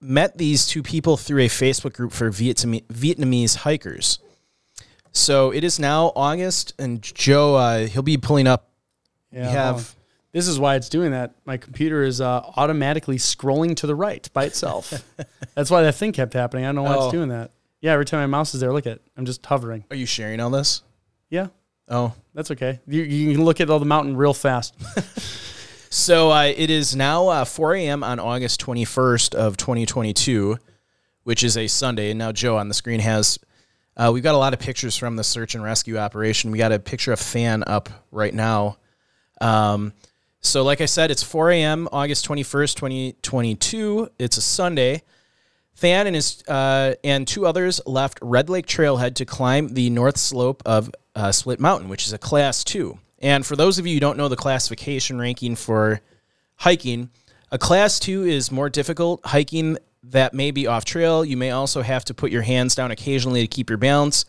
Speaker 2: met these two people through a Facebook group for Vietnam- Vietnamese hikers. So it is now August, and Joe, uh, he'll be pulling up.
Speaker 1: Yeah,
Speaker 2: we have.
Speaker 1: This is why it's doing that. My computer is uh, automatically scrolling to the right by itself. That's why that thing kept happening. I don't know why
Speaker 2: Oh.
Speaker 1: it's doing that. Yeah, every time my mouse is there, look at it. I'm just hovering.
Speaker 2: Are you sharing all this?
Speaker 1: Yeah,
Speaker 2: Oh,
Speaker 1: that's okay. You, you can look at all the mountain real fast.
Speaker 2: So uh, it is now uh, 4 a.m. on August 21st of 2022, which is a Sunday. And now Joe on the screen has, uh, we've got a lot of pictures from the search and rescue operation. We got a picture of Fan up right now. Um, so like I said, it's 4 a.m. August 21st, 2022. It's a Sunday. Fan and his uh, and two others left Red Lake Trailhead to climb the north slope of uh, Split Mountain, which is a class two. And for those of you who don't know the classification ranking for hiking, a class two is more difficult hiking that may be off trail. You may also have to put your hands down occasionally to keep your balance.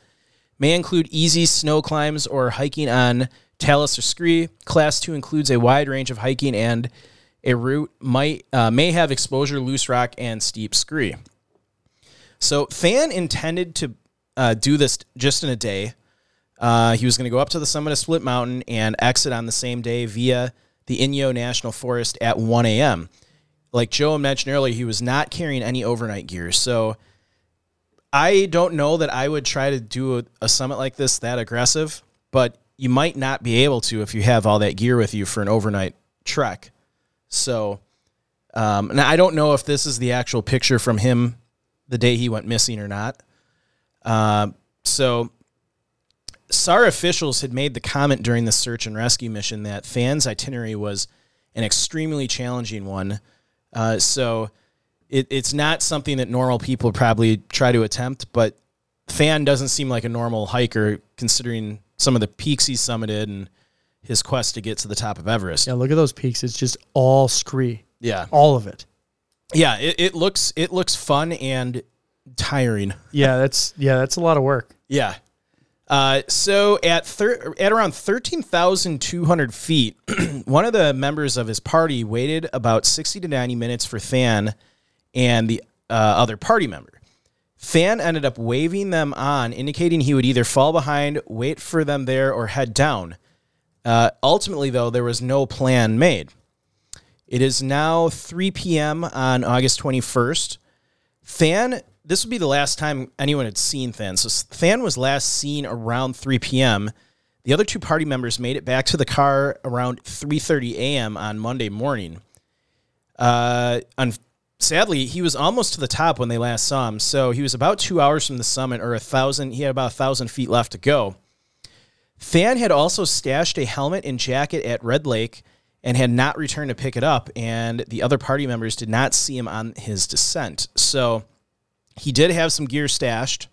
Speaker 2: May include easy snow climbs or hiking on talus or scree. Class two includes a wide range of hiking and a route might uh, may have exposure, loose rock, and steep scree. So Fan intended to uh, do this just in a day. Uh, he was going to go up to the summit of Split Mountain and exit on the same day via the Inyo National Forest at 1 a.m. Like Joe mentioned earlier, he was not carrying any overnight gear. So I don't know that I would try to do a, a summit like this that aggressive, but you might not be able to if you have all that gear with you for an overnight trek. So, um, and I don't know if this is the actual picture from him the day he went missing or not. Uh, so, SAR officials had made the comment during the search and rescue mission that Fan's itinerary was an extremely challenging one. Uh, so, it, it's not something that normal people probably try to attempt, but Fan doesn't seem like a normal hiker considering some of the peaks he summited and his quest to get to the top of Everest.
Speaker 1: yeah, look at those peaks. It's just all scree,
Speaker 2: Yeah.
Speaker 1: all of it.
Speaker 2: Yeah, it, it looks it looks fun and tiring.
Speaker 1: Yeah, that's yeah, that's a lot of work.
Speaker 2: Yeah. Uh, so at thir- at around thirteen thousand two hundred feet, one of the members of his party waited about sixty to ninety minutes for Than and the uh, other party member. Than ended up waving them on, indicating he would either fall behind, wait for them there, or head down. Uh, ultimately, though, there was no plan made. It is now 3 p.m. on August 21st. Than, this would be the last time anyone had seen Than. So Than was last seen around 3 p.m. The other two party members made it back to the car around 3:30 a.m. on Monday morning. Uh, un- sadly, he was almost to the top when they last saw him. So he was about two hours from the summit, or a thousand. He had about a thousand feet left to go. Fan had also stashed a helmet and jacket at Red Lake and had not returned to pick it up, and the other party members did not see him on his descent. So he did have some gear stashed,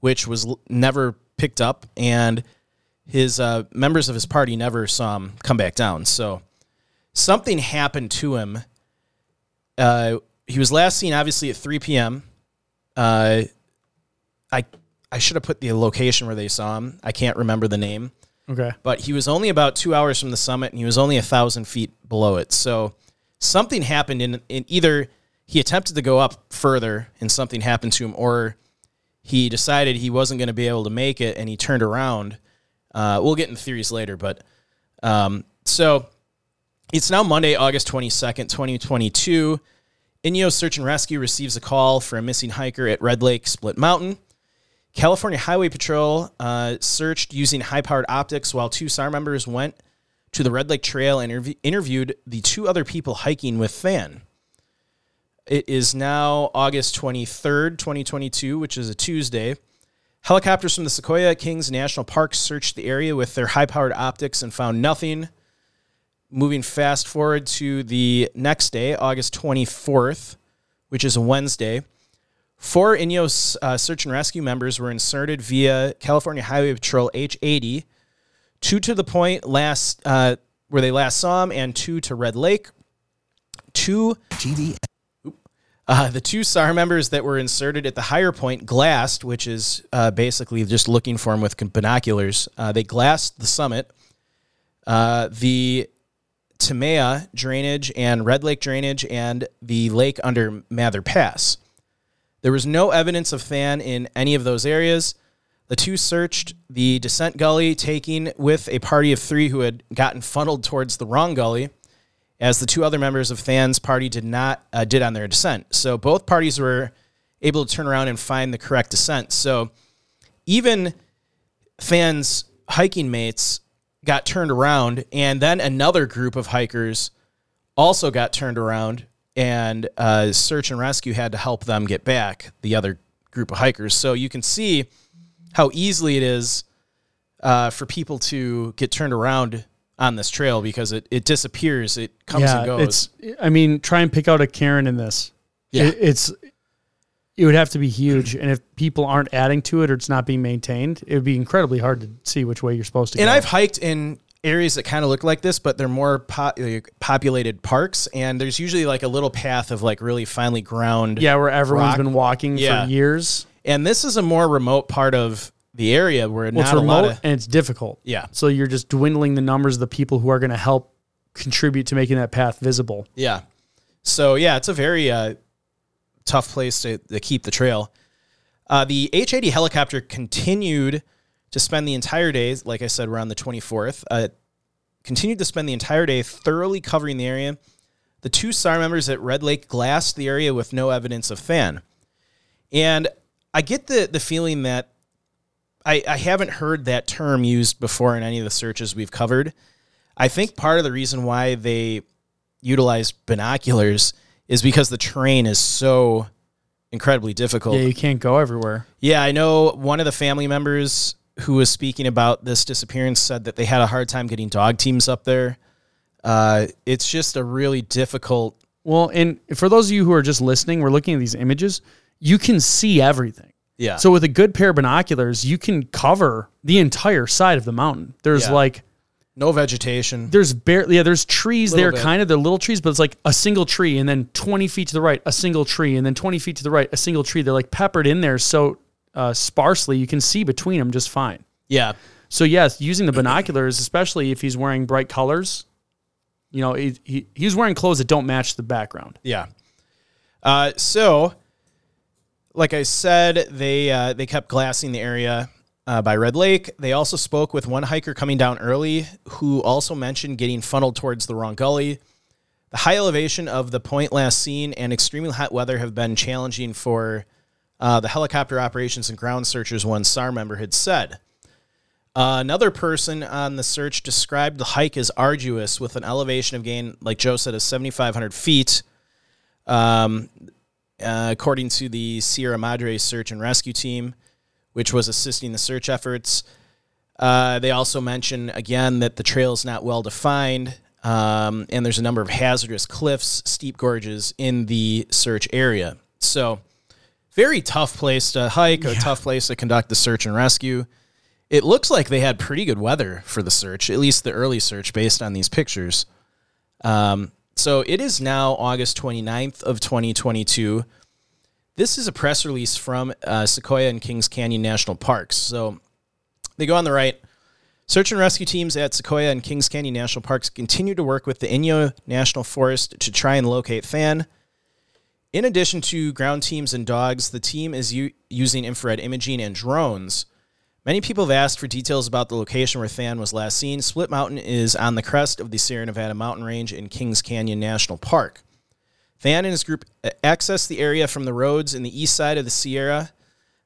Speaker 2: which was never picked up, and his uh, members of his party never saw him come back down. So something happened to him. Uh, he was last seen obviously at 3 p.m. Uh, I I should have put the location where they saw him. I can't remember the name,
Speaker 1: Okay.
Speaker 2: but he was only about two hours from the summit, and he was only a thousand feet below it. So something happened in in either he attempted to go up further and something happened to him, or he decided he wasn't going to be able to make it and he turned around. Uh, we'll get into theories later, but um, so it's now Monday, August 22nd, 2022. Inyo Search and Rescue receives a call for a missing hiker at Red Lake Split Mountain. California Highway Patrol uh, searched using high powered optics while two SAR members went to the Red Lake Trail and interv- interviewed the two other people hiking with Fan. It is now August 23rd, 2022, which is a Tuesday. Helicopters from the Sequoia Kings National Park searched the area with their high powered optics and found nothing. Moving fast forward to the next day, August 24th, which is a Wednesday. Four Inyo uh, search and rescue members were inserted via California Highway Patrol H80, two to the point last uh, where they last saw him, and two to Red Lake. Two uh, the two SAR members that were inserted at the higher point glassed, which is uh, basically just looking for him with binoculars. Uh, they glassed the summit. Uh, the Tinemaha drainage and Red Lake drainage and the lake under Mather Pass. There was no evidence of Fan in any of those areas. The two searched the descent gully, taking with a party of three who had gotten funneled towards the wrong gully, as the two other members of Fan's party did not uh, did on their descent. So both parties were able to turn around and find the correct descent. So even Fan's hiking mates got turned around, and then another group of hikers also got turned around, and uh, search and rescue had to help them get back the other group of hikers. So you can see how easily it is uh, for people to get turned around on this trail because it, it disappears, it comes and goes.
Speaker 1: It's. I mean, try and pick out a cairn in this.
Speaker 2: Yeah.
Speaker 1: It, it's. It would have to be huge, and if people aren't adding to it or it's not being maintained, it would be incredibly hard to see which way you're supposed to go.
Speaker 2: and
Speaker 1: go.
Speaker 2: I've hiked in areas that kind of look like this, but they're more po- populated parks, and there's usually like a little path of like really finely ground.
Speaker 1: yeah, where everyone's
Speaker 2: rock.
Speaker 1: been walking
Speaker 2: Yeah.
Speaker 1: for years.
Speaker 2: And this is a more remote part of the area where
Speaker 1: Well,
Speaker 2: not
Speaker 1: it's
Speaker 2: a lot
Speaker 1: remote
Speaker 2: of
Speaker 1: and it's difficult.
Speaker 2: yeah,
Speaker 1: So you're just dwindling the numbers of the people who are going to help contribute to making that path visible.
Speaker 2: yeah. So yeah, it's a very uh, tough place to, to keep the trail. Uh, the H-80 helicopter continued to spend the entire day, like I said, on the 24th, uh, continued to spend the entire day thoroughly covering the area. The two SAR members at Red Lake glassed the area with no evidence of fan. And I get the, the feeling that I, I haven't heard that term used before in any of the searches we've covered. I think part of the reason why they utilize binoculars is because the terrain is so incredibly difficult.
Speaker 1: Yeah, you can't go everywhere.
Speaker 2: Yeah, I know one of the family members who was speaking about this disappearance said that they had a hard time getting dog teams up there. Uh, it's just a really difficult.
Speaker 1: Well, and for those of you who are just listening, we're looking at these images. You can see everything.
Speaker 2: Yeah.
Speaker 1: So with a good pair of binoculars, you can cover the entire side of the mountain. There's
Speaker 2: Yeah.
Speaker 1: like
Speaker 2: no vegetation.
Speaker 1: there's barely yeah, there's trees there,
Speaker 2: bit.
Speaker 1: kind of they're little trees, but it's like a single tree, and then 20 feet to the right, a single tree, and then 20 feet to the right, a single tree. They're like peppered in there so uh, sparsely, you can see between them just fine.
Speaker 2: Yeah.
Speaker 1: So yes, using the binoculars, especially if he's wearing bright colors, you know, he, he he's wearing clothes that don't match the background.
Speaker 2: Yeah. Uh, so, like I said, they uh, they kept glassing the area uh, by Red Lake. They also spoke with one hiker coming down early, who also mentioned getting funneled towards the wrong gully. The high elevation of the point last seen and extremely hot weather have been challenging for uh, the helicopter operations and ground searchers. One SAR member had said. Uh, another person on the search described the hike as arduous with an elevation of gain, like Joe said, of 7,500 feet. Um, uh, according to the Sierra Madre search and rescue team, which was assisting the search efforts, Uh, they also mention again that the trail is not well defined, um, and there's a number of hazardous cliffs, steep gorges in the search area. So, very tough place to hike, a tough place to conduct the search and rescue. It looks like they had pretty good weather for the search, at least the early search, based on these pictures. Um, so it is now August 29th of 2022. This is a press release from uh, Sequoia and Kings Canyon National Parks. So they go on the right. Search and rescue teams at Sequoia and Kings Canyon National Parks continue to work with the Inyo National Forest to try and locate Fan. In addition to ground teams and dogs, the team is u- using infrared imaging and drones. Many people have asked for details about the location where Fan was last seen. Split Mountain is on the crest of the Sierra Nevada mountain range in Kings Canyon National Park. Than and his group uh, accessed the area from the roads in the east side of the Sierra,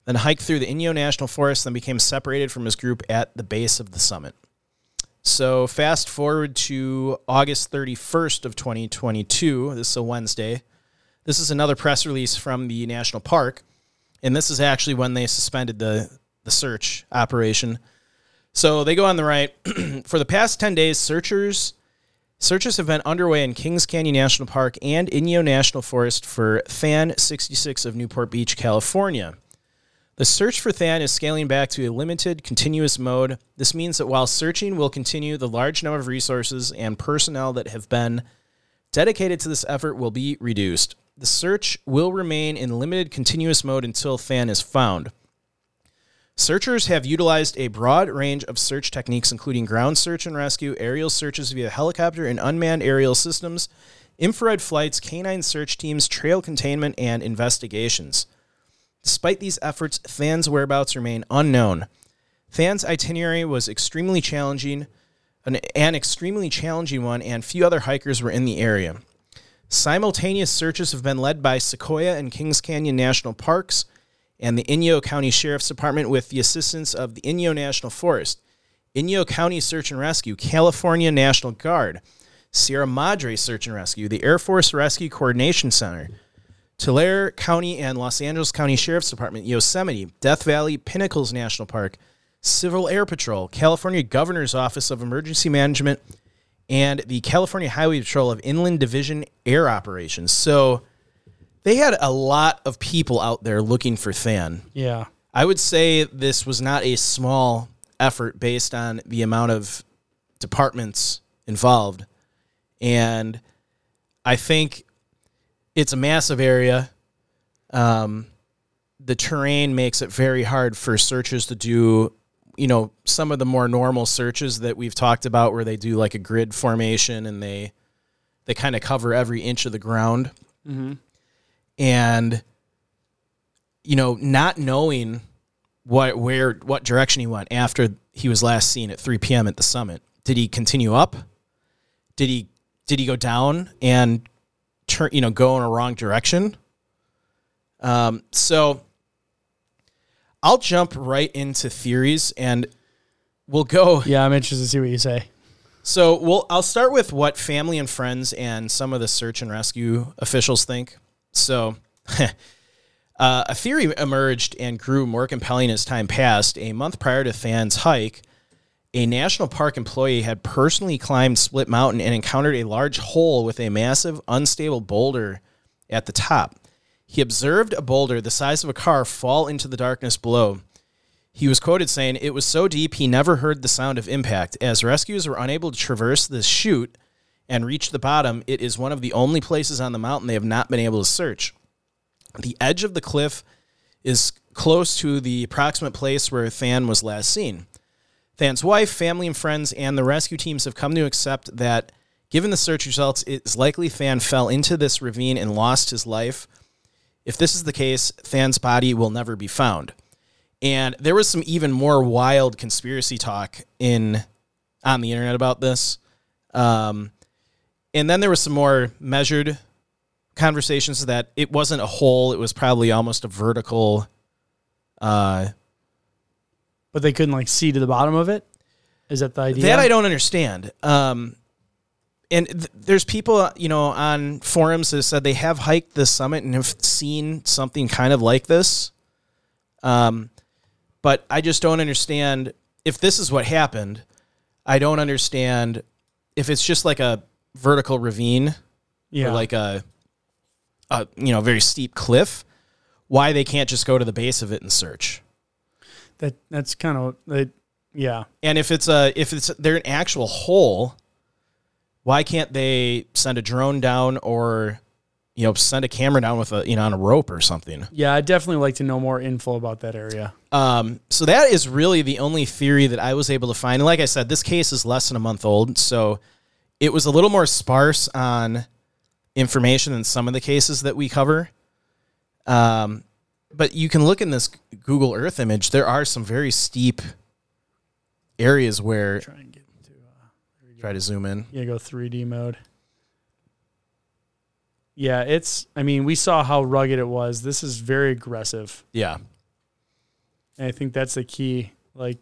Speaker 2: then hiked through the Inyo National Forest, then became separated from his group at the base of the summit. So fast forward to August 31st of 2022. This is a Wednesday. This is another press release from the national park, and this is actually when they suspended the the search operation. So they go on the right. For the past 10 days, searchers searches have been underway in Kings Canyon National Park and Inyo National Forest for Than 66 of Newport Beach, California. The search for Than is scaling back to a limited, continuous mode. This means that while searching will continue, the large number of resources and personnel that have been dedicated to this effort will be reduced. The search will remain in limited, continuous mode until Than is found. Searchers have utilized a broad range of search techniques, including ground search and rescue, aerial searches via helicopter and unmanned aerial systems, infrared flights, canine search teams, trail containment, and investigations. Despite these efforts, Than's whereabouts remain unknown. Than's itinerary was extremely challenging, an, an extremely challenging one, and few other hikers were in the area. Simultaneous searches have been led by Sequoia and Kings Canyon National Parks and the Inyo County Sheriff's Department with the assistance of the Inyo National Forest, Inyo County Search and Rescue, California National Guard, Sierra Madre Search and Rescue, the Air Force Rescue Coordination Center, Tulare County and Los Angeles County Sheriff's Department, Yosemite, Death Valley Pinnacles National Park, Civil Air Patrol, California Governor's Office of Emergency Management, and the California Highway Patrol of Inland Division Air Operations. So they had a lot of people out there looking for Than.
Speaker 1: Yeah.
Speaker 2: I would say this was not a small effort based on the amount of departments involved. And I think it's a massive area. Um, the terrain makes it very hard for searchers to do, you know, some of the more normal searches that we've talked about where they do like a grid formation and they they kind of cover every inch of the ground. And you know, not knowing what where what direction he went after he was last seen at 3 p.m. at the summit. Did he continue up? Did he did he go down and turn you know go in a wrong direction? Um, so I'll jump right into theories and we'll go
Speaker 1: Yeah, I'm interested to see what you say.
Speaker 2: so we'll I'll start with what family and friends and some of the search and rescue officials think. So uh, a theory emerged and grew more compelling as time passed. A month prior to Than's hike, a national park employee had personally climbed Split Mountain and encountered a large hole with a massive, unstable boulder at the top. He observed a boulder the size of a car fall into the darkness below. He was quoted saying, It was so deep he never heard the sound of impact. As rescuers were unable to traverse this chute and reach the bottom, it is one of the only places on the mountain they have not been able to search. The edge of the cliff is close to the approximate place where Than was last seen. Than's wife, family, and friends, and the rescue teams have come to accept that, given the search results, it is likely Than fell into this ravine and lost his life. If this is the case, Than's body will never be found. And there was some even more wild conspiracy talk in on the internet about this. Um, and then there was some more measured conversations that it wasn't a hole; it was probably almost a vertical. Uh,
Speaker 1: But they couldn't like see to the bottom of it. Is that the idea?
Speaker 2: That I don't understand. Um, and th- there's people, you know, on forums that said they have hiked the summit and have seen something kind of like this. Um, but I just don't understand. if this is what happened, I don't understand if it's just like a vertical ravine
Speaker 1: Yeah.
Speaker 2: or like a, a you know very steep cliff, why they can't just go to the base of it and search.
Speaker 1: that that's kind of that yeah.
Speaker 2: And if it's a if it's they're an actual hole, why can't they send a drone down or you know send a camera down with a you know on a rope or something?
Speaker 1: Yeah, I'd definitely like to know more info about that area.
Speaker 2: Um, so that is really the only theory that I was able to find. And like I said, this case is less than a month old, so it was a little more sparse on information than some of the cases that we cover. Um, but you can look in this Google Earth image. There are some very steep areas where
Speaker 1: Try and get to
Speaker 2: try to zoom in.
Speaker 1: yeah, go 3D mode. Yeah, it's I mean, we saw how rugged it was. This is very aggressive.
Speaker 2: Yeah,
Speaker 1: And I think that's the key. Like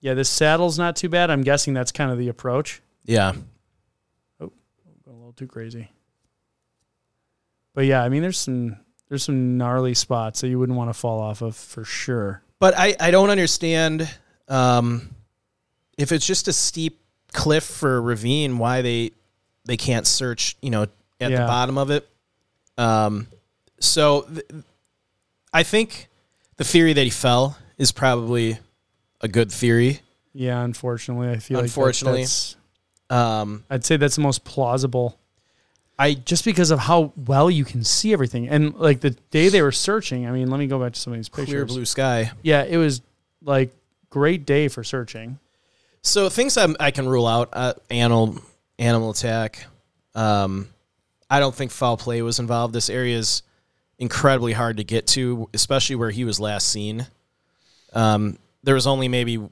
Speaker 1: Yeah, this saddle's not too bad. I'm guessing that's kind of the approach.
Speaker 2: yeah, Oh,
Speaker 1: Going a little too crazy. But yeah, I mean there's some there's some gnarly spots that you wouldn't want to fall off of for sure.
Speaker 2: but I I don't understand um, if it's just a steep cliff for a ravine, why they they can't search, you know, at the bottom of it. Um, so th- I think the theory that he fell is probably a good theory.
Speaker 1: Yeah, unfortunately, I feel
Speaker 2: Unfortunately.
Speaker 1: like that-
Speaker 2: Um,
Speaker 1: I'd say that's the most plausible.
Speaker 2: I
Speaker 1: just because of how well you can see everything. And like the day they were searching, I mean, let me go back to some of these pictures.
Speaker 2: clear blue sky.
Speaker 1: Yeah, it was like great day for searching.
Speaker 2: So things I'm, I can rule out: uh, animal animal attack. Um, I don't think foul play was involved. This area is incredibly hard to get to, especially where he was last seen. Um, there was only maybe a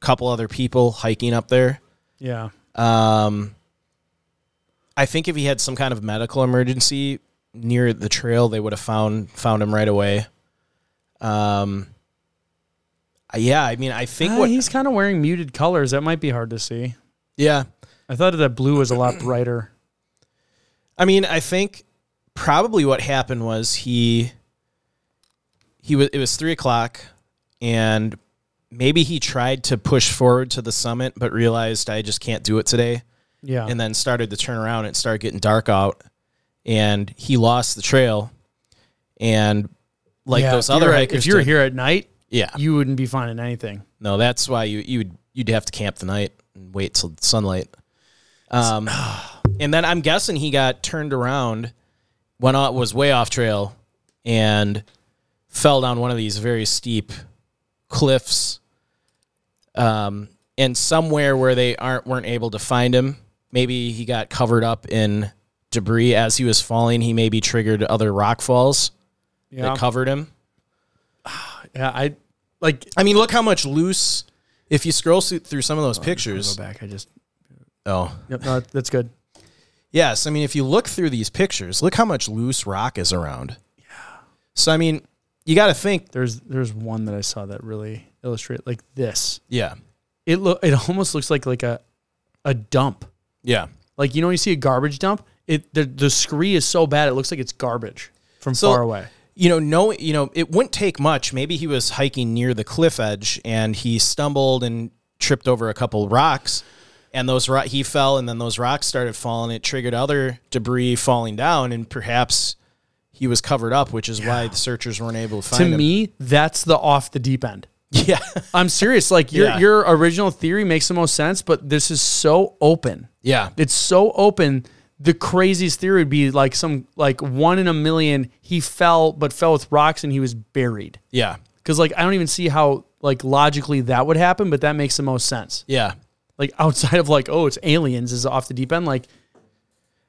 Speaker 2: couple other people hiking up there.
Speaker 1: Yeah.
Speaker 2: Um, I think if he had some kind of medical emergency near the trail, they would have found found him right away. Um, yeah, I mean, I think
Speaker 1: Uh,
Speaker 2: what
Speaker 1: he's kind of wearing muted colors. That might be hard to see.
Speaker 2: yeah.
Speaker 1: I thought that blue was a lot brighter.
Speaker 2: I mean, I think probably what happened was he he was it was three o'clock, and maybe he tried to push forward to the summit, but realized I just can't do it today,
Speaker 1: Yeah.
Speaker 2: and then started to turn around. And it started getting dark out, and he lost the trail, and like
Speaker 1: Yeah,
Speaker 2: those other hikers,
Speaker 1: If you're
Speaker 2: did-
Speaker 1: here at night,
Speaker 2: yeah,
Speaker 1: you wouldn't be finding anything.
Speaker 2: no, that's why you you would you'd have to camp the night and wait till sunlight. Um, and then I'm guessing he got turned around, went out was way off trail, and fell down one of these very steep cliffs. Um, and somewhere where they aren't weren't able to find him, maybe he got covered up in debris as he was falling. He maybe triggered other rock falls
Speaker 1: Yeah.
Speaker 2: that covered him.
Speaker 1: yeah. I like.
Speaker 2: I mean, look how much loose. If you scroll through some of those
Speaker 1: Go
Speaker 2: pictures,
Speaker 1: back. I just.
Speaker 2: oh
Speaker 1: Yep. No, that's good.
Speaker 2: yes. I mean, if you look through these pictures, look how much loose rock is around. Yeah. So I mean, you got to think.
Speaker 1: There's there's one that I saw that really illustrate like this.
Speaker 2: Yeah.
Speaker 1: It look it almost looks like like a a dump.
Speaker 2: Yeah.
Speaker 1: Like you know, when you see a garbage dump. It the the scree is so bad it looks like it's garbage from
Speaker 2: So-
Speaker 1: far away.
Speaker 2: You know, no, you know, it wouldn't take much. Maybe he was hiking near the cliff edge and he stumbled and tripped over a couple rocks, and those ro- he fell, and then those rocks started falling. It triggered other debris falling down, and perhaps he was covered up, which is why the searchers weren't able to
Speaker 1: To
Speaker 2: find him.
Speaker 1: To me, that's the off the deep end.
Speaker 2: yeah,
Speaker 1: I'm serious. Like your
Speaker 2: Yeah.
Speaker 1: your original theory makes the most sense, but this is so open.
Speaker 2: yeah,
Speaker 1: It's so open. The craziest theory would be like some like one in a million. He fell, but fell with rocks, and he was buried.
Speaker 2: yeah,
Speaker 1: Because like I don't even see how like logically that would happen, but that makes the most sense.
Speaker 2: yeah.
Speaker 1: Like outside of like oh it's aliens is off the deep end. Like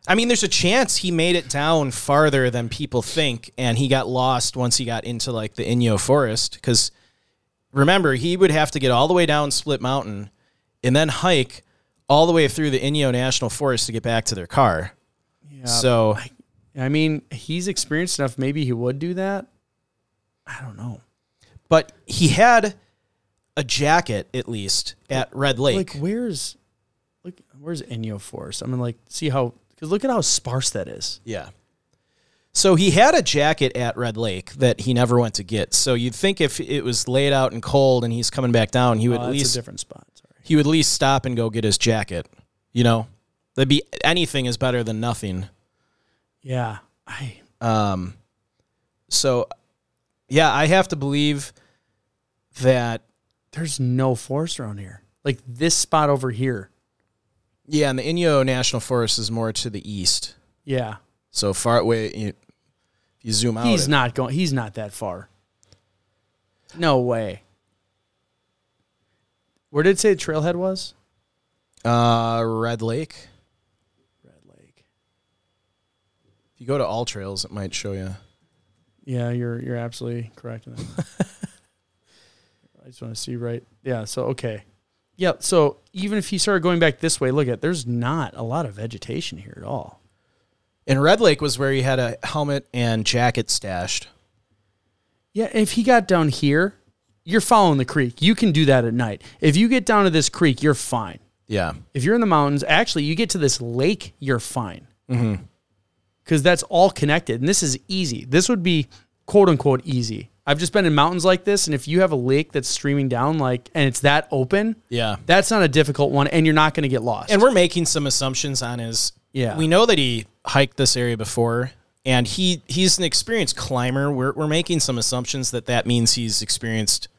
Speaker 2: I mean, there's a chance he made it down farther than people think, and he got lost once he got into like the Inyo forest. Because remember, he would have to get all the way down Split Mountain and then hike all the way through the Inyo National Forest to get back to their car.
Speaker 1: yeah,
Speaker 2: so
Speaker 1: I mean he's experienced enough. Maybe he would do that. I don't know.
Speaker 2: but he had a jacket at least at Red Lake.
Speaker 1: Like where's look where's Inyo Forest? I mean like see how because look at how sparse that is.
Speaker 2: yeah. So he had a jacket at Red Lake that he never went to get. So you'd think if it was laid out and cold and he's coming back down, he would
Speaker 1: Oh,
Speaker 2: at least
Speaker 1: a different spot. Sorry.
Speaker 2: he would at least stop and go get his jacket. You know, that'd be anything is better than nothing.
Speaker 1: Yeah. I
Speaker 2: Um, so yeah, I have to believe that.
Speaker 1: there's no forest around here. Like this spot over here.
Speaker 2: Yeah, and the Inyo National Forest is more to the east.
Speaker 1: Yeah.
Speaker 2: So far away, you, you zoom out,
Speaker 1: He's
Speaker 2: it-
Speaker 1: not going he's not that far. No way. Where did it say the trailhead was?
Speaker 2: uh, Red Lake.
Speaker 1: Red Lake.
Speaker 2: If you go to All Trails, it might show you.
Speaker 1: Yeah, you're you're absolutely correct in that. I just want to see right. Yeah, so okay. Yeah, so even if he started going back this way, look at there's not a lot of vegetation here at all.
Speaker 2: And Red Lake was where he had a helmet and jacket stashed.
Speaker 1: Yeah, if he got down here, you're following the creek. You can do that at night. If you get down to this creek, you're fine.
Speaker 2: Yeah.
Speaker 1: If you're in the mountains, actually, you get to this lake, you're fine.
Speaker 2: Mm-hmm.
Speaker 1: Because that's all connected. And this is easy. This would be quote unquote easy. I've just been in mountains like this. And if you have a lake that's streaming down, like, and it's that open,
Speaker 2: Yeah.
Speaker 1: that's not a difficult one. And you're not going to get lost.
Speaker 2: And we're making some assumptions on his.
Speaker 1: Yeah.
Speaker 2: We know that he hiked this area before, and he he's an experienced climber. We're we're making some assumptions that that means he's experienced.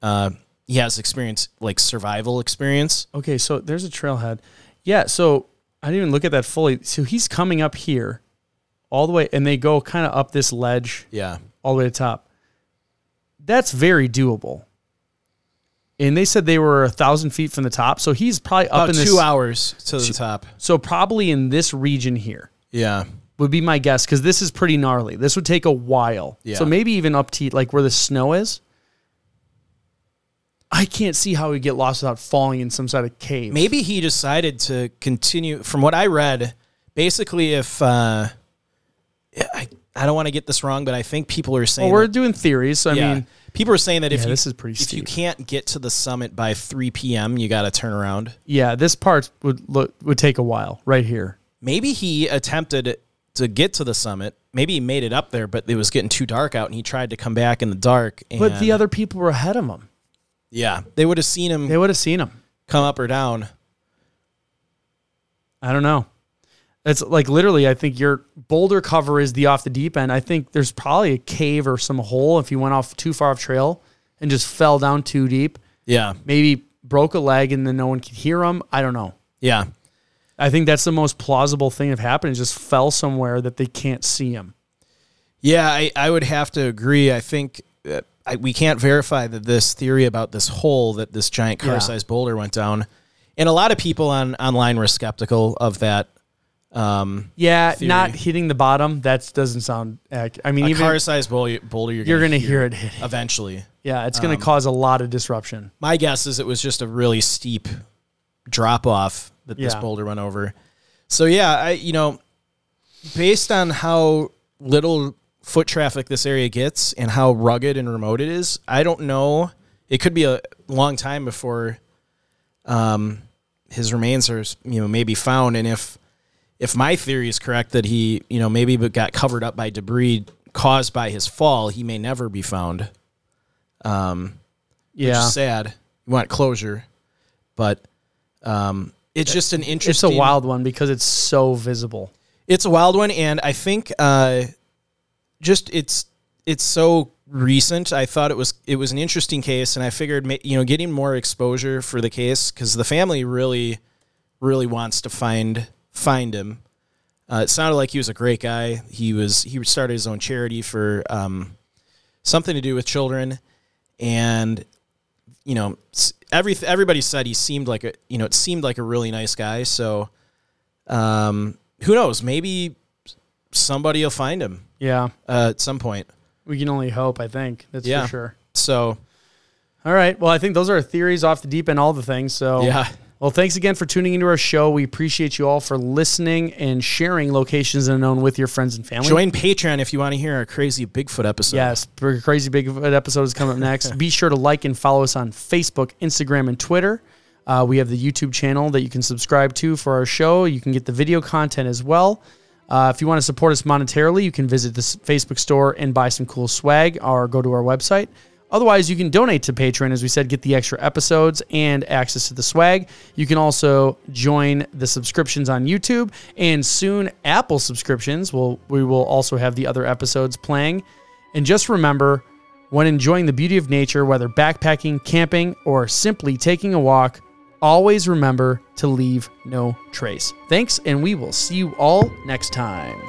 Speaker 2: Uh, he has experience like survival experience.
Speaker 1: okay, so there's a trailhead. Yeah, so I didn't even look at that fully. So he's coming up here all the way, and they go kind of up this ledge
Speaker 2: Yeah.
Speaker 1: all the way to the top. That's very doable. And they said they were a thousand feet from the top, so he's probably up
Speaker 2: About
Speaker 1: in this.
Speaker 2: two hours to the top.
Speaker 1: So probably in this region here
Speaker 2: Yeah.
Speaker 1: would be my guess because this is pretty gnarly. This would take a while.
Speaker 2: Yeah.
Speaker 1: So maybe even up to like where the snow is. I can't see how we get lost without falling in some sort of cave.
Speaker 2: Maybe he decided to continue. From what I read, basically, if uh, I I don't want to get this wrong, but I think people are saying
Speaker 1: Well, we're
Speaker 2: that-
Speaker 1: doing theories, so I
Speaker 2: yeah,
Speaker 1: mean,
Speaker 2: people are saying that if
Speaker 1: Yeah,
Speaker 2: you,
Speaker 1: this is pretty
Speaker 2: if you can't get to the summit by 3 p.m., you got to turn around.
Speaker 1: yeah, this part would look would take a while right here.
Speaker 2: Maybe he attempted to get to the summit. Maybe he made it up there, but it was getting too dark out, and he tried to come back in the dark. And
Speaker 1: But the other people were ahead of him.
Speaker 2: yeah, they would have seen him
Speaker 1: They would have seen him.
Speaker 2: come up or down.
Speaker 1: I don't know. It's like literally, I think your boulder cover is the off the deep end. I think there's probably a cave or some hole if you went off too far off trail and just fell down too deep.
Speaker 2: Yeah,
Speaker 1: Maybe broke a leg and then no one could hear him. I don't know.
Speaker 2: yeah.
Speaker 1: I think that's the most plausible thing that happened. Is just fell somewhere that they can't see him.
Speaker 2: Yeah, I, I would have to agree. I think that I, we can't verify that this theory about this hole that this giant car-sized boulder went down, and a lot of people on online were skeptical of that. Um,
Speaker 1: Yeah,
Speaker 2: Theory.
Speaker 1: not hitting the bottom. That doesn't sound. Ac- I mean,
Speaker 2: a
Speaker 1: even
Speaker 2: car-sized boulder, boulder you're,
Speaker 1: you're
Speaker 2: gonna
Speaker 1: going hear it hit.
Speaker 2: eventually.
Speaker 1: Yeah, it's going
Speaker 2: Um,
Speaker 1: to cause a lot of disruption.
Speaker 2: My guess is it was just a really steep drop off that this boulder went over. So yeah, I you know, based on how little foot traffic this area gets and how rugged and remote it is, I don't know. It could be a long time before um, his remains are you know maybe found, and if if my theory is correct that he you know maybe got covered up by debris caused by his fall, he may never be found. Um,
Speaker 1: Yeah,
Speaker 2: sad. You want closure, but um, it's just an interesting.
Speaker 1: it's a wild one because it's so visible.
Speaker 2: It's a wild one, and I think uh, just it's it's so recent. I thought it was it was an interesting case, and I figured you know getting more exposure for the case because the family really really wants to find find him. Uh, it sounded like he was a great guy. He was he started his own charity for um, something to do with children, and you know every everybody said he seemed like a you know it seemed like a really nice guy. So um, who knows? Maybe somebody will find him
Speaker 1: Yeah,
Speaker 2: uh, at some point.
Speaker 1: we can only hope. I think that's
Speaker 2: Yeah.
Speaker 1: for sure.
Speaker 2: So
Speaker 1: All right. Well, I think those are theories off the deep end, all the things. So,
Speaker 2: yeah,
Speaker 1: Well, thanks again for tuning into our show. We appreciate you all for listening and sharing locations unknown with your friends and family.
Speaker 2: join Patreon if you want to hear our crazy Bigfoot episode.
Speaker 1: Yes, crazy Bigfoot episode is coming up next. Be sure to like and follow us on Facebook, Instagram, and Twitter. Uh, we have the YouTube channel that you can subscribe to for our show. You can get the video content as well. Uh, if you want to support us monetarily, you can visit the Facebook store and buy some cool swag or go to our website. Otherwise, you can donate to Patreon, as we said, get the extra episodes and access to the swag. You can also join the subscriptions on YouTube, and soon Apple subscriptions. Will we will also have the other episodes playing. And just remember, when enjoying the beauty of nature, whether backpacking, camping, or simply taking a walk, always remember to leave no trace. Thanks, and we will see you all next time.